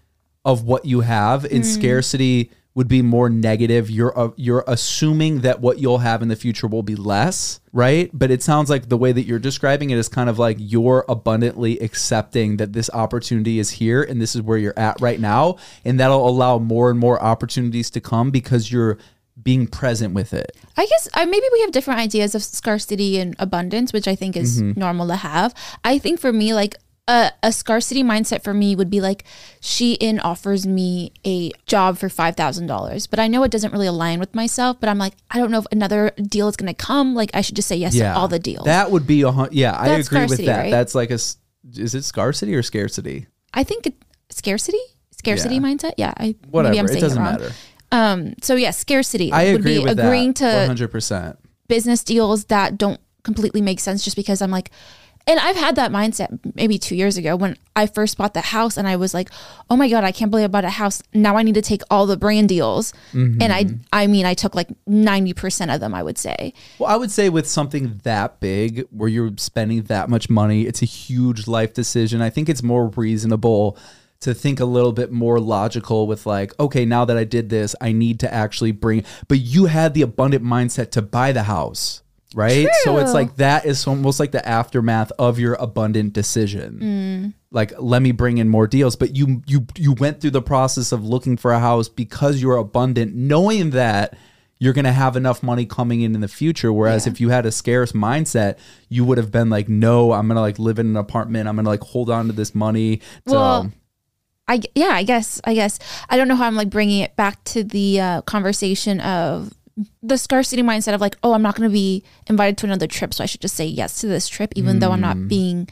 S2: of what you have. In scarcity would be more negative. You're uh, you're assuming that what you'll have in the future will be less, right? But it sounds like the way that you're describing it is kind of like you're abundantly accepting that this opportunity is here and this is where you're at right now, and that'll allow more and more opportunities to come because you're being present with it.
S1: I guess I, maybe we have different ideas of scarcity and abundance, which I think is
S2: Mm-hmm.
S1: normal to have. I think for me, like a, a scarcity mindset for me would be like she in offers me a job for five thousand dollars, but I know it doesn't really align with myself. But I'm like, I don't know if another deal is going to come. Like, I should just say yes to all the deals.
S2: That would be a yeah. I
S1: That's
S2: agree with that.
S1: right?
S2: That's like a is it scarcity or scarcity?
S1: I think it, scarcity, scarcity
S2: Yeah.
S1: mindset. Yeah, I
S2: Whatever.
S1: maybe I'm
S2: it
S1: saying
S2: doesn't
S1: it wrong.
S2: matter.
S1: Um, so yeah, scarcity
S2: I
S1: would
S2: agree
S1: be
S2: with
S1: agreeing
S2: that.
S1: To
S2: hundred percent.
S1: business deals that don't completely make sense just because I'm like, and I've had that mindset maybe two years ago when I first bought the house and I was like, oh my God, I can't believe I bought a house. Now I need to take all the brand deals.
S2: Mm-hmm.
S1: And I, I mean, I took like 90% of them, I would say.
S2: Well, I would say with something that big where you're spending that much money, it's a huge life decision. I think it's more reasonable to think a little bit more logical with like, okay, now that I did this, I need to actually bring but you had the abundant mindset to buy the house. Right? So it's like that is almost like the aftermath of your abundant decision. Mm. Like let me bring in more deals, but you you you went through the process of looking for a house because you're abundant, knowing that you're going to have enough money coming in in the future whereas if you had a scarce mindset you would have been like no i'm going to like live in an apartment i'm going to like hold on to this money so
S1: Well, um, I, yeah, I guess, I guess. I don't know how I'm like bringing it back to the uh, conversation of the scarcity mindset of like, oh, I'm not going to be invited to another trip. So I should just say yes to this trip, even though I'm not being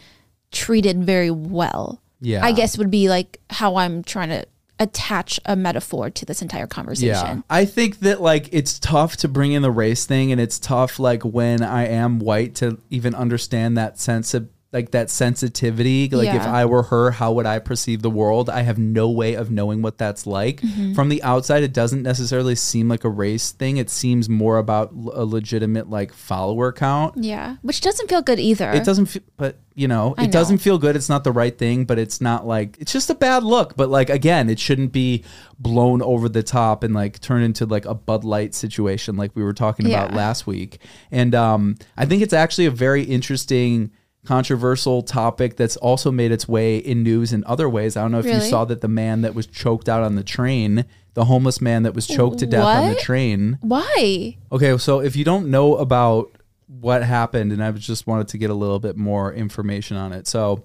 S1: treated very well.
S2: Yeah.
S1: I guess would be like how I'm trying to attach a metaphor to this entire conversation.
S2: Yeah. I think that like it's tough to bring in the race thing and it's tough like when I am white to even understand that sense of like that sensitivity. Like if I were her, how would I perceive the world? I have no way of knowing what that's like.
S1: Mm-hmm.
S2: From the outside, it doesn't necessarily seem like a race thing. It seems more about a legitimate like follower count.
S1: Yeah. Which doesn't feel good either.
S2: It doesn't feel, but you know,
S1: I
S2: it doesn't feel good. It's not the right thing, but it's not like it's just a bad look. But like again, it shouldn't be blown over the top and like turn into like a Bud Light situation like we were talking about last week. And um, I think it's actually a very interesting. Controversial topic that's also made its way in news in other ways. I don't know if you saw that the man that was choked out on the train, the homeless man that was choked to death on the train.
S1: Why?
S2: Okay, so if you don't know about what happened, and I just wanted to get a little bit more information on it. So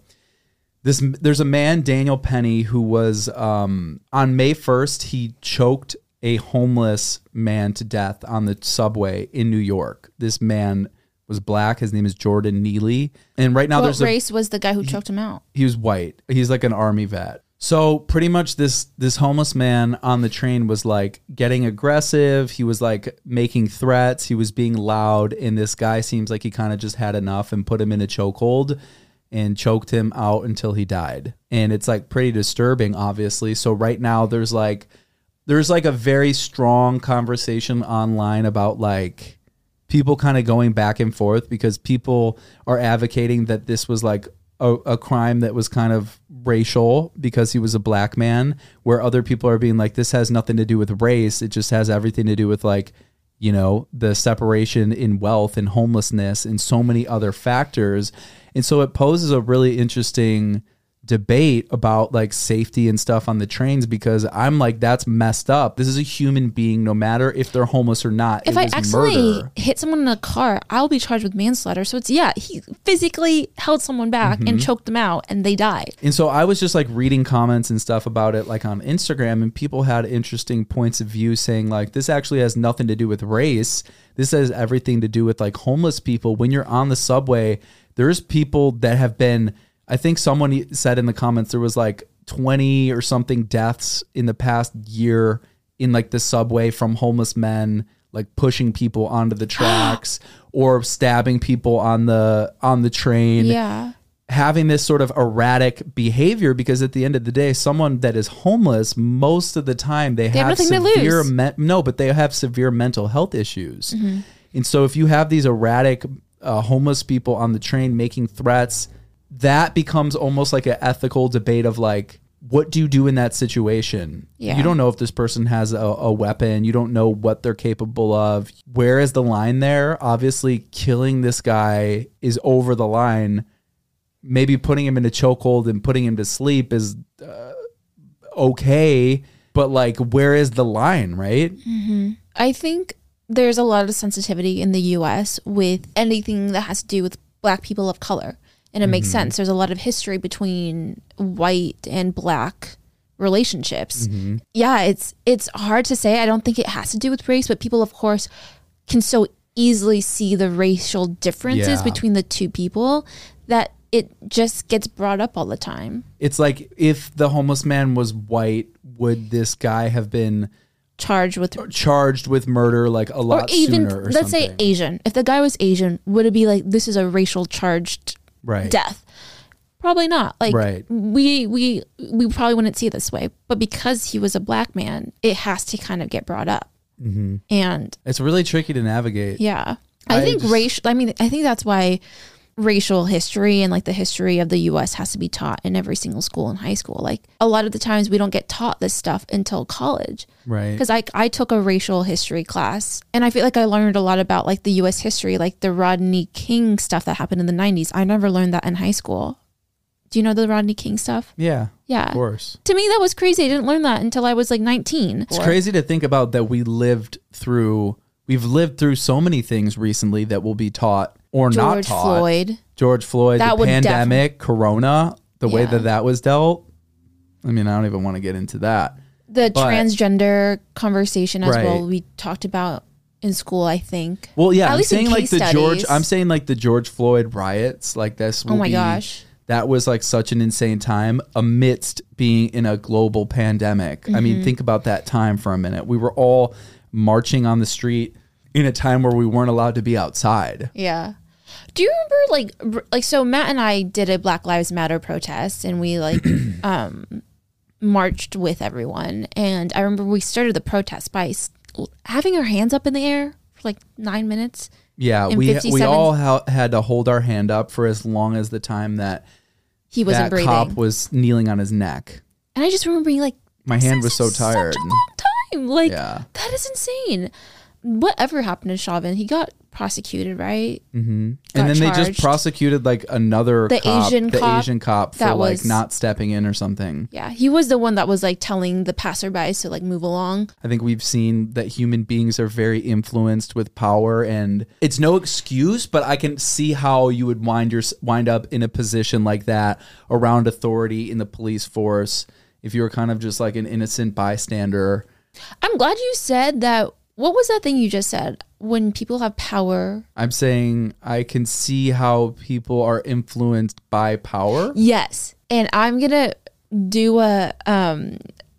S2: this there's a man, Daniel Penny, who was um, on May 1st, he choked a homeless man to death on the subway in New York. This man was black. His name is Jordan Neely. And right now
S1: what
S2: there's a
S1: race was the guy who choked him out?
S2: he was white. He's like an army vet. So pretty much this this homeless man on the train was like getting aggressive. He was like making threats. He was being loud, and this guy seems like he kind of just had enough and put him in a chokehold and choked him out until he died. And it's like pretty disturbing, obviously. So right now there's like there's like a very strong conversation online about like people kind of going back and forth because people are advocating that this was like a, a crime that was kind of racial because he was a black man, where other people are being like, this has nothing to do with race. It just has everything to do with like, you know, the separation in wealth and homelessness and so many other factors. And so it poses a really interesting debate about like safety and stuff on the trains because I'm like that's messed up. This is a human being no matter if they're homeless or not.
S1: If
S2: it
S1: I accidentally
S2: murder.
S1: hit someone in a car, I'll be charged with manslaughter. So it's yeah, he physically held someone back
S2: Mm-hmm.
S1: and choked them out, and they died.
S2: And so I was just like reading comments and stuff about it like on Instagram and people had interesting points of view saying like this actually has nothing to do with race. This has everything to do with like homeless people when you're on the subway, there's people that have been I think someone said in the comments there was like 20 or something deaths in the past year in like the subway from homeless men like pushing people onto the tracks or stabbing people on the on the train
S1: Yeah.
S2: having this sort of erratic behavior because at the end of the day someone that is homeless most of the time they,
S1: have
S2: have,
S1: nothing to
S2: severe
S1: lose.
S2: men- no but they have severe mental health issues
S1: Mm-hmm.
S2: and so if you have these erratic uh, homeless people on the train making threats that becomes almost like an ethical debate of like what do you do in that situation
S1: Yeah.
S2: you don't know if this person has a, a weapon you don't know what they're capable of where is the line there obviously killing this guy is over the line maybe putting him in a chokehold and putting him to sleep is uh, okay, but like, where is the line, right?
S1: I think there's a lot of sensitivity in the US with anything that has to do with black people of color. And it makes mm-hmm. sense. There's a lot of history between white and black relationships. Mm-hmm. Yeah, it's it's hard to say. I don't think it has to do with race, but people of course can so easily see the racial differences
S2: Yeah.
S1: between the two people that it just gets brought up all the time.
S2: It's like if the homeless man was white, would this guy have been
S1: Charged with
S2: charged with murder like a
S1: or
S2: lot
S1: even
S2: sooner? Or
S1: let's say? Asian. If the guy was Asian, would it be like this is a racial charged
S2: right?
S1: death? Probably not. Like
S2: Right.
S1: we we we probably wouldn't see it this way. But because he was a black man, it has to kind of get brought up.
S2: Mm-hmm.
S1: And
S2: It's really tricky to navigate.
S1: yeah, I,
S2: I
S1: think
S2: just-
S1: racial. I mean, I think that's why racial history and like the history of the U.S. has to be taught in every single school in high school. Like a lot of the times we don't get taught this stuff until college
S2: Right.
S1: because I, I took a racial history class and I feel like I learned a lot about like the US history, like the Rodney King stuff that happened in the 90s. I never learned that in high school. Do you know the Rodney King stuff?
S2: Yeah.
S1: Yeah.
S2: Of course.
S1: To me, that was crazy. I didn't learn that until I was like 19.
S2: It's crazy to think about that we lived through. We've lived through so many things recently that will be taught or not
S1: George
S2: taught.
S1: Floyd.
S2: George Floyd,
S1: That
S2: the pandemic, Corona, the way that that was dealt. I mean, I don't even want to get into that.
S1: The
S2: But-
S1: transgender conversation as well, we talked about in school, I think.
S2: Well, yeah,
S1: At
S2: I'm
S1: least in
S2: saying like the George.
S1: studies.
S2: I'm saying like the George Floyd riots, like this.
S1: Oh my
S2: be-
S1: gosh.
S2: that was like such an insane time amidst being in a global pandemic. I
S1: Mm-hmm.
S2: mean, think about that time for a minute. We were all marching on the street in a time where we weren't allowed to be outside.
S1: Yeah. Do you remember like like so Matt and I did a Black Lives Matter protest and we like um marched with everyone and I remember we started the protest by having our hands up in the air for like 9 minutes.
S2: Yeah, we we all ha- had to hold our hand up for as long as the time that
S1: He wasn't
S2: that
S1: breathing.
S2: cop was kneeling on his neck.
S1: and I just remember being like
S2: My hand was so tired.
S1: such a long time. Like
S2: Yeah.
S1: that is insane. Whatever happened to Chauvin? He got prosecuted, right? Mm-hmm.
S2: and
S1: got
S2: then they just prosecuted like another
S1: The
S2: cop,
S1: Asian
S2: the
S1: cop
S2: Asian cop for
S1: that
S2: like
S1: was-
S2: not stepping in or something.
S1: Yeah, he was the one that was like telling the passerbys to like move along.
S2: I think we've seen that human beings are very influenced with power, and it's no excuse. But I can see how you would wind your wind up in a position like that around authority in the police force if you were kind of just like an innocent bystander.
S1: I'm glad you said that. What was that thing you just said? When people have power.
S2: I'm saying I can see how people are influenced by power.
S1: Yes. And I'm going to do a um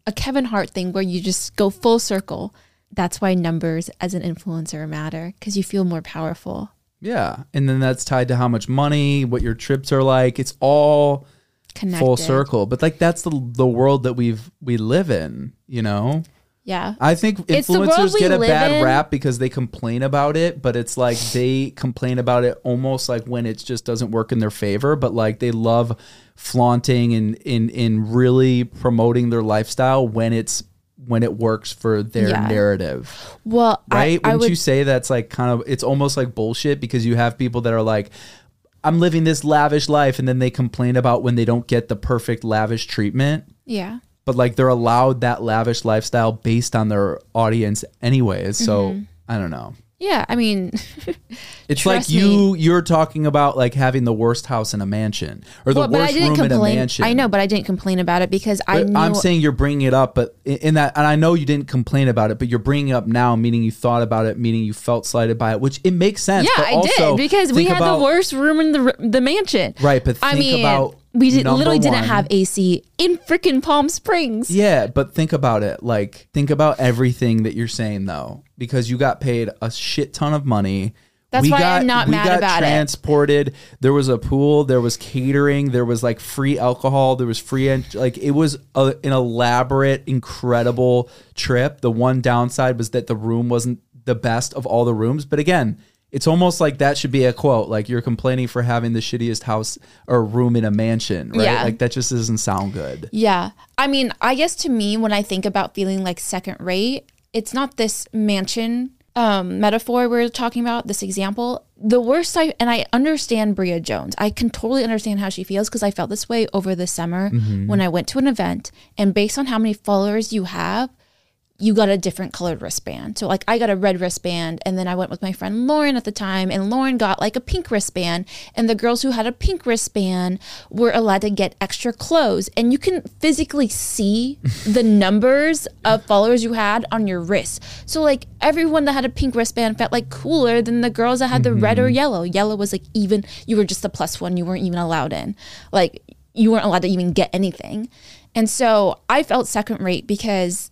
S1: a Kevin Hart thing where you just go full circle. That's why numbers as an influencer matter cuz you feel more powerful.
S2: Yeah, and then that's tied to how much money, what your trips are like. It's all
S1: Connected.
S2: full circle. But like that's the the world that we've we live in. You know.
S1: Yeah.
S2: I think
S1: It's the world
S2: influencers
S1: we
S2: get a
S1: live
S2: bad
S1: in.
S2: rap because they complain about it, but it's like they complain about it almost like when it just doesn't work in their favor, but like they love flaunting and in in really promoting their lifestyle when it's when it works for their
S1: Yeah.
S2: narrative.
S1: Well,
S2: Right?
S1: I, I
S2: Wouldn't
S1: would
S2: you say that's like kind of it's almost like bullshit because you have people that are like I'm living this lavish life and then they complain about when they don't get the perfect lavish treatment
S1: Yeah.
S2: But like they're allowed that lavish lifestyle based on their audience anyways so
S1: Mm-hmm.
S2: i don't know
S1: Yeah, I mean,
S2: it's like you you're talking about like having the worst house in a mansion or the
S1: well, I
S2: worst room in a mansion
S1: I know, but I didn't complain about it because I. Knew-
S2: I'm saying you're bringing it up, but in that, and I know you didn't complain about it, but you're bringing it up now, meaning you thought about it, meaning you felt slighted by it, which it makes sense.
S1: Yeah,
S2: but
S1: I did because we had
S2: about-
S1: the worst room in the the mansion.
S2: Right, but
S1: I
S2: think
S1: mean,
S2: about
S1: We did,
S2: Number
S1: literally didn't
S2: one.
S1: have AC in freaking Palm Springs.
S2: Yeah, but think about it. Like, think about everything that you're saying though, because you got paid a shit ton of money.
S1: That's why I'm not
S2: we
S1: mad
S2: got
S1: about it.
S2: transported. There was a pool. There was catering. There was like free alcohol. There was free ent- like it was a, an elaborate, incredible trip. The one downside was that the room wasn't the best of all the rooms. But again, it's almost like that should be a quote. Like you're complaining for having the shittiest house or room in a mansion, right?
S1: Yeah.
S2: Like that just doesn't sound good.
S1: Yeah. I mean, I guess to me, when I think about feeling like second rate, it's not this mansion um, metaphor we're talking about, this example. The worst I, and I understand Bria Jones. I can totally understand how she feels because I felt this way over the summer when I went to an event. And based on how many followers you have, you got a different colored wristband. So like I got a red wristband and then I went with my friend Lauren at the time and Lauren got like a pink wristband and the girls who had a pink wristband were allowed to get extra clothes and you can physically see the numbers of followers you had on your wrist. So like everyone that had a pink wristband felt like cooler than the girls that had the red or mm-hmm. yellow. Yellow was like even you were just a plus one, you weren't even allowed in. Like you weren't allowed to even get anything. And so I felt second rate because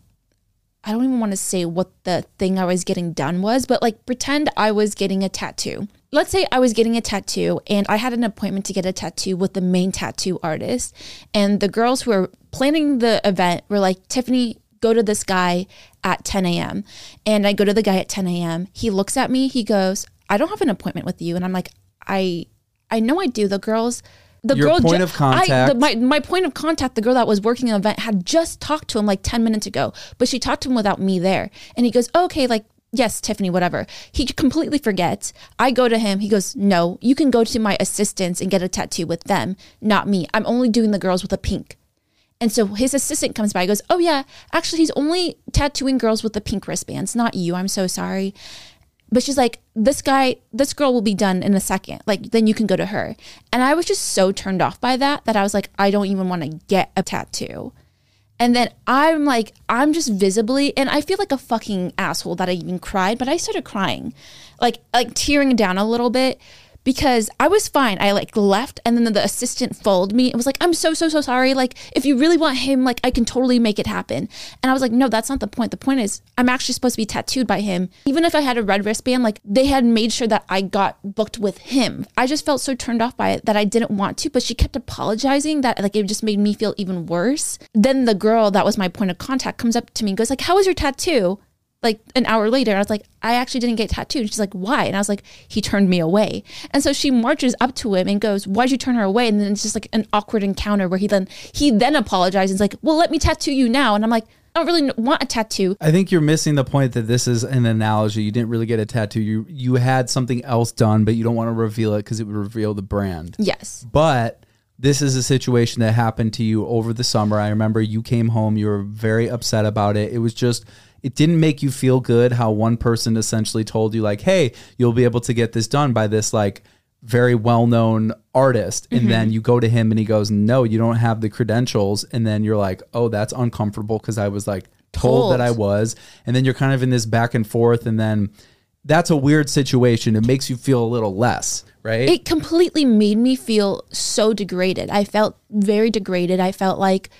S1: I don't even want to say what the thing I was getting done was, but like pretend I was getting a tattoo. Let's say I was getting a tattoo and I had an appointment to get a tattoo with the main tattoo artist. And the girls who were planning the event were like, Tiffany, go to this guy at 10 a.m. And I go to the guy at 10 a.m. He looks at me, he goes, I don't have an appointment with you. And I'm like, I I know I do. The girls the
S2: Your
S1: girl
S2: point
S1: ju-
S2: of contact-
S1: I, the, my, my point of contact, the girl that was working the event, had just talked to him like 10 minutes ago, but she talked to him without me there. And he goes, okay, like, yes, Tiffany, whatever. He completely forgets. I go to him. He goes, no, you can go to my assistants and get a tattoo with them, not me. I'm only doing the girls with a pink. And so his assistant comes by, He goes, Oh, yeah, actually, he's only tattooing girls with the pink wristbands, not you. I'm so sorry. But she's like, This guy, this girl will be done in a second. Like, then you can go to her. And I was just so turned off by that that I was like, I don't even want to get a tattoo. And then I'm like, I'm just visibly, and I feel like a fucking asshole that I even cried, but I started crying, like, like tearing down a little bit because I was fine. I like left, and then the assistant followed me. and was like, I'm so, so, so sorry. Like, if you really want him, like, I can totally make it happen. And I was like, no, that's not the point. The point is, I'm actually supposed to be tattooed by him. Even if I had a red wristband, like, they had made sure that I got booked with him. I just felt so turned off by it that I didn't want to, but she kept apologizing that, like, it just made me feel even worse. Then the girl that was my point of contact comes up to me and goes, like, how was your tattoo? Like an hour later, I was like, I actually didn't get tattooed. She's like, why? And I was like, he turned me away. And so she marches up to him and goes, why'd you turn her away? And then it's just like an awkward encounter where he then he then apologizes, is like, well, let me tattoo you now. And I'm like, I don't really want a tattoo.
S2: I think you're missing the point that this is an analogy. You didn't really get a tattoo. You you had something else done, but you don't want to reveal it because it would reveal the brand.
S1: Yes.
S2: But this is a situation that happened to you over the summer. I remember you came home, you were very upset about it. It was just it didn't make you feel good how one person essentially told you like, "Hey, you'll be able to get this done by this like very well-known artist." And mm-hmm. then you go to him and he goes, "No, you don't have the credentials." And then you're like, "Oh, that's uncomfortable because I was like told, that I was." And then you're kind of in this back and forth and then that's a weird situation. It makes you feel a little less, right?
S1: It completely made me feel so degraded. I felt very degraded. I felt like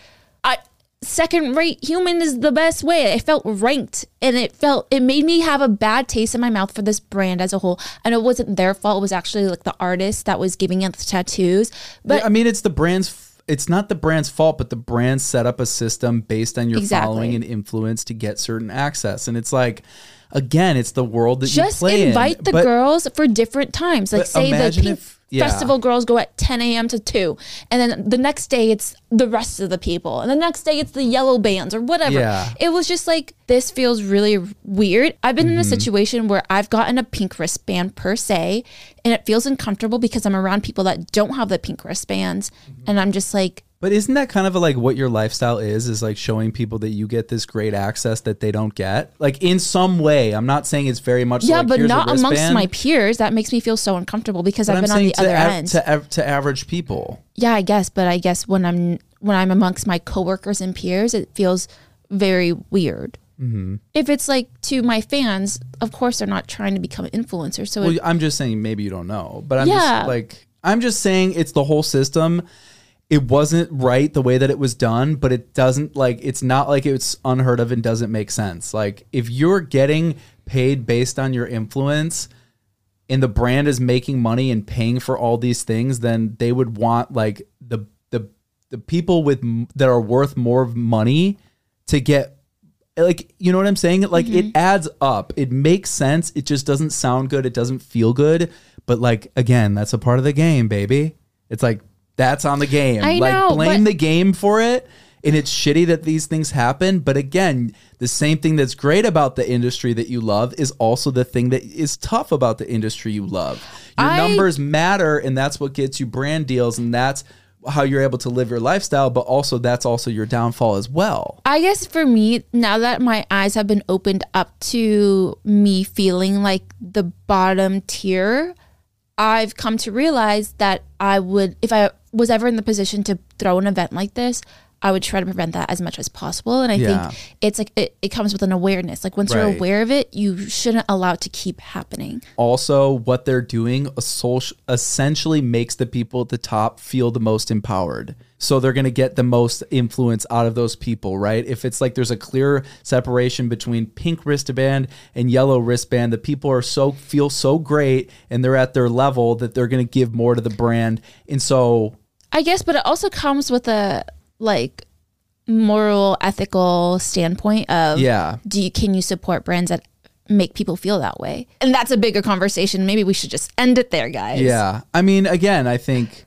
S1: I second rate human is the best way. It felt ranked and it felt it made me have a bad taste in my mouth for this brand as a whole. And it wasn't their fault. It was actually like the artist that was giving out the tattoos. But
S2: I mean, it's the brand's. It's not the brand's fault, but the brand set up a system based on your
S1: Exactly.
S2: following and influence to get certain access. And it's like, again, it's the world that
S1: just
S2: you play
S1: invite
S2: in.
S1: the
S2: But
S1: girls for different times. Like say the
S2: if- yeah.
S1: festival girls go at 10 a.m. to 2. And then the next day it's the rest of the people. And the next day it's the yellow bands or whatever.
S2: Yeah.
S1: It was just like, this feels really weird. I've been in a
S2: Mm-hmm.
S1: situation where I've gotten a pink wristband per se, and it feels uncomfortable because I'm around people that don't have the pink wristbands.
S2: Mm-hmm.
S1: And I'm just like,
S2: But isn't that kind of like what your lifestyle is? Is like showing people that you get this great access that they don't get, like in some way. I'm not saying it's very much.
S1: yeah,
S2: like,
S1: but
S2: a
S1: not amongst my peers. That makes me feel so uncomfortable because
S2: But
S1: I've been on the other
S2: av-
S1: end.
S2: to to average people.
S1: Yeah, I guess, but I guess when I'm when I'm amongst my coworkers and peers, it feels very weird. Mm-hmm. If it's like to my fans, of course they're not trying to become influencers. So
S2: Well,
S1: it,
S2: I'm just saying maybe you don't know, but I'm
S1: Yeah.
S2: just like I'm just saying it's the whole system. It wasn't right the way that it was done, but it doesn't like it's not like it's unheard of and doesn't make sense. Like if you're getting paid based on your influence and the brand is making money and paying for all these things, then they would want like the the the people with that are worth more money to get like you know what I'm saying? Like it mm-hmm. adds up. It makes sense. It just doesn't sound good. It doesn't feel good. But like again, that's a part of the game, baby. It's like that's on the game.
S1: I
S2: like
S1: know,
S2: blame
S1: but-
S2: the game for it. And it's shitty that these things happen. But again, the same thing that's great about the industry that you love is also the thing that is tough about the industry you love. Your
S1: I-
S2: numbers matter, and that's what gets you brand deals, and that's how you're able to live your lifestyle. But also, that's also your downfall as well.
S1: I guess for me, now that my eyes have been opened up to me feeling like the bottom tier, I've come to realize that I would, if I was ever in the position to throw an event like this, I would try to prevent that as much as possible. And I
S2: Yeah.
S1: think it's like it, it comes with an awareness. Like once you're aware of it, you shouldn't allow it to keep happening.
S2: also what they're doing essentially makes the people at the top feel the most empowered so they're going to get the most influence out of those people right if it's like there's a clear separation between pink wristband and yellow wristband the people are so feel so great and they're at their level that they're going to give more to the brand and so
S1: I guess, but it also comes with a like moral, ethical standpoint of
S2: Yeah.
S1: do you can you support brands that make people feel that way? And that's a bigger conversation. Maybe we should just end it there, guys.
S2: Yeah. I mean, again, I think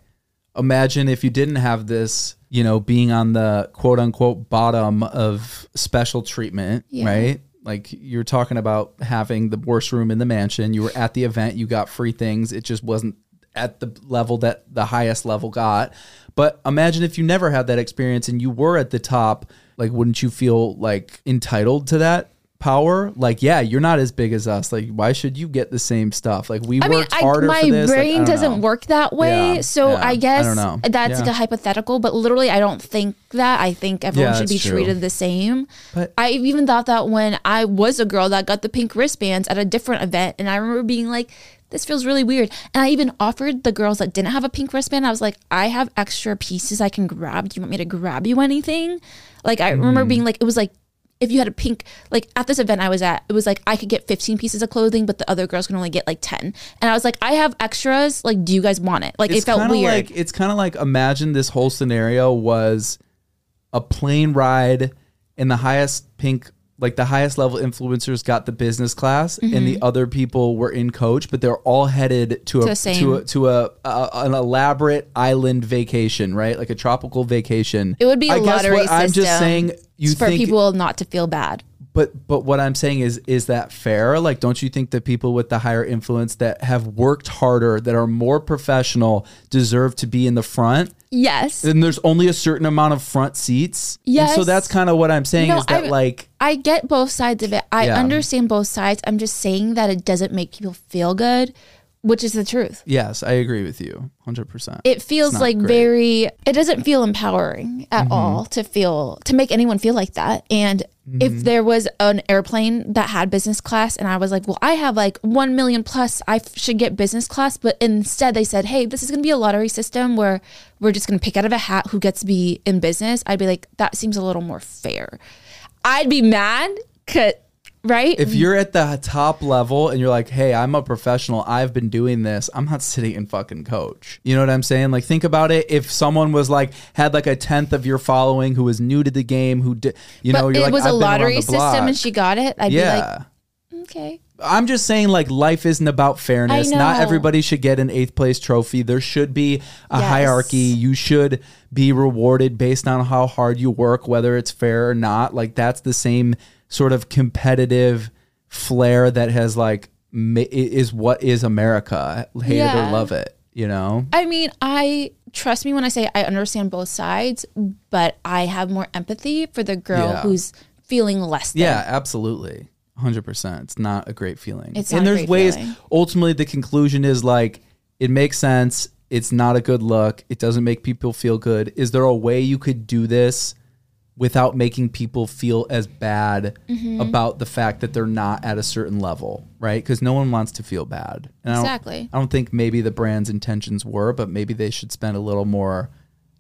S2: imagine if you didn't have this, you know, being on the quote unquote bottom of special treatment,
S1: Yeah.
S2: right? Like you're talking about having the worst room in the mansion. You were at the event, you got free things. It just wasn't at the level that the highest level got. But imagine if you never had that experience and you were at the top, like wouldn't you feel like entitled to that? Power, like yeah, you're not as big as us. Like, why should you get the same stuff? Like, we
S1: I mean, I,
S2: harder
S1: my
S2: for this.
S1: Brain
S2: don't
S1: doesn't
S2: know.
S1: work that way.
S2: Yeah,
S1: so
S2: yeah.
S1: I
S2: I
S1: guess
S2: don't know.
S1: that's
S2: Yeah.
S1: like a hypothetical, but literally, I don't think that. I think everyone should be
S2: true.
S1: treated the same.
S2: But-
S1: I even thought that when I was a girl that got the pink wristbands at a different event, and I remember being like, this feels really weird. And I even offered the girls that didn't have a pink wristband, I was like, I have extra pieces I can grab. Do you want me to grab you anything? Like, I remember
S2: Mm-hmm.
S1: being like, it was like, if you had a pink, like at this event I was at, it was like I could get 15 pieces of clothing, but the other girls can only get like 10. And I was like, I have extras. Like, do you guys want it? Like, it felt weird.
S2: Like, it's kind of like imagine this whole scenario was a plane ride, and the highest pink, like the highest level influencers got the business class, and the other people were in coach, but they're all headed to a
S1: Mm-hmm. the same.
S2: to a, to a, a an elaborate island vacation, right? Like a tropical vacation.
S1: it would be a
S2: I guess
S1: lottery
S2: what I'm just saying. You
S1: for
S2: think
S1: people not to feel bad.
S2: But but what I'm saying is is that fair? Like don't you think that people with the higher influence that have worked harder, that are more professional, deserve to be in the front?
S1: Yes.
S2: And there's only a certain amount of front seats. And
S1: Yes.
S2: so that's kind of what I'm saying
S1: No,
S2: is that
S1: I-
S2: like
S1: I get both sides of it. I
S2: Yeah.
S1: understand both sides. I'm just saying that it doesn't make people feel good, which is the truth.
S2: yes, I agree with you 100%.
S1: It feels like
S2: great.
S1: very it doesn't feel empowering at mm-hmm. all to feel to make anyone feel like that. And if mm-hmm. there was an airplane that had business class and I was like, "Well, I have like 1 million plus, I f- should get business class." But instead they said, "Hey, this is going to be a lottery system where we're just going to pick out of a hat who gets to be in business." I'd be like, "That seems a little more fair." I'd be mad cuz right?
S2: if you're at the top level and you're like, hey, I'm a professional, I've been doing this, I'm not sitting in fucking coach. You know what I'm saying? Like, think about it. If someone was like, had like a tenth of your following who was new to the game, who did, you
S1: but
S2: know, you're
S1: it
S2: like,
S1: was a lottery system
S2: block.
S1: and she got it. I'd
S2: yeah.
S1: be like, "Okay."
S2: I'm just saying, like, life isn't about fairness. Not everybody should get an eighth place trophy. There should be a
S1: Yes.
S2: hierarchy. You should be rewarded based on how hard you work, whether it's fair or not. Like, that's the same sort of competitive flair that has, like, is what is America. Hate it or love it, you know?
S1: I mean, I trust me when I say I understand both sides, but I have more empathy for the girl
S2: Yeah.
S1: who's feeling less than.
S2: Yeah, absolutely. 100%. It's not a great feeling.
S1: It's
S2: and there's ways,
S1: feeling.
S2: ultimately, the conclusion is like, it makes sense. It's not a good look. It doesn't make people feel good. Is there a way you could do this without making people feel as bad
S1: Mm-hmm.
S2: about the fact that they're not at a certain level, right? Because no one wants to feel bad. And I don't-
S1: Exactly.
S2: I don't think maybe the brand's intentions were, but maybe they should spend a little more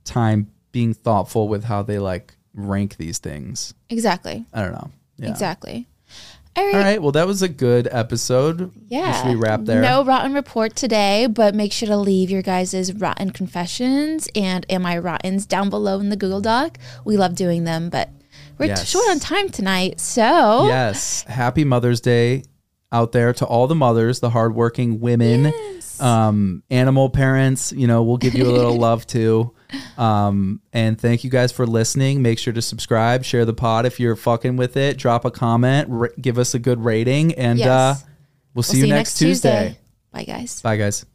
S2: time being thoughtful with how they like rank these things.
S1: Exactly.
S2: I don't know. Yeah.
S1: Exactly. All right.
S2: All right. Well, that was a good episode.
S1: Yeah.
S2: Should we wrap there?
S1: No rotten report today, but make sure to leave your guys' rotten confessions and am I rottens down below in the Google Doc. We love doing them, but we're
S2: Yes.
S1: short on time tonight. So
S2: Yes. Happy Mother's Day out there to all the mothers, the hardworking women, um, animal parents. You know, we'll give you a little love too. Um, and thank you guys for listening. Make sure to subscribe, share the pod if you're fucking with it. Drop a comment, r- give us a good rating, and
S1: Yes.
S2: uh, we'll see,
S1: we'll
S2: you next Tuesday.
S1: Bye guys.
S2: Bye, guys.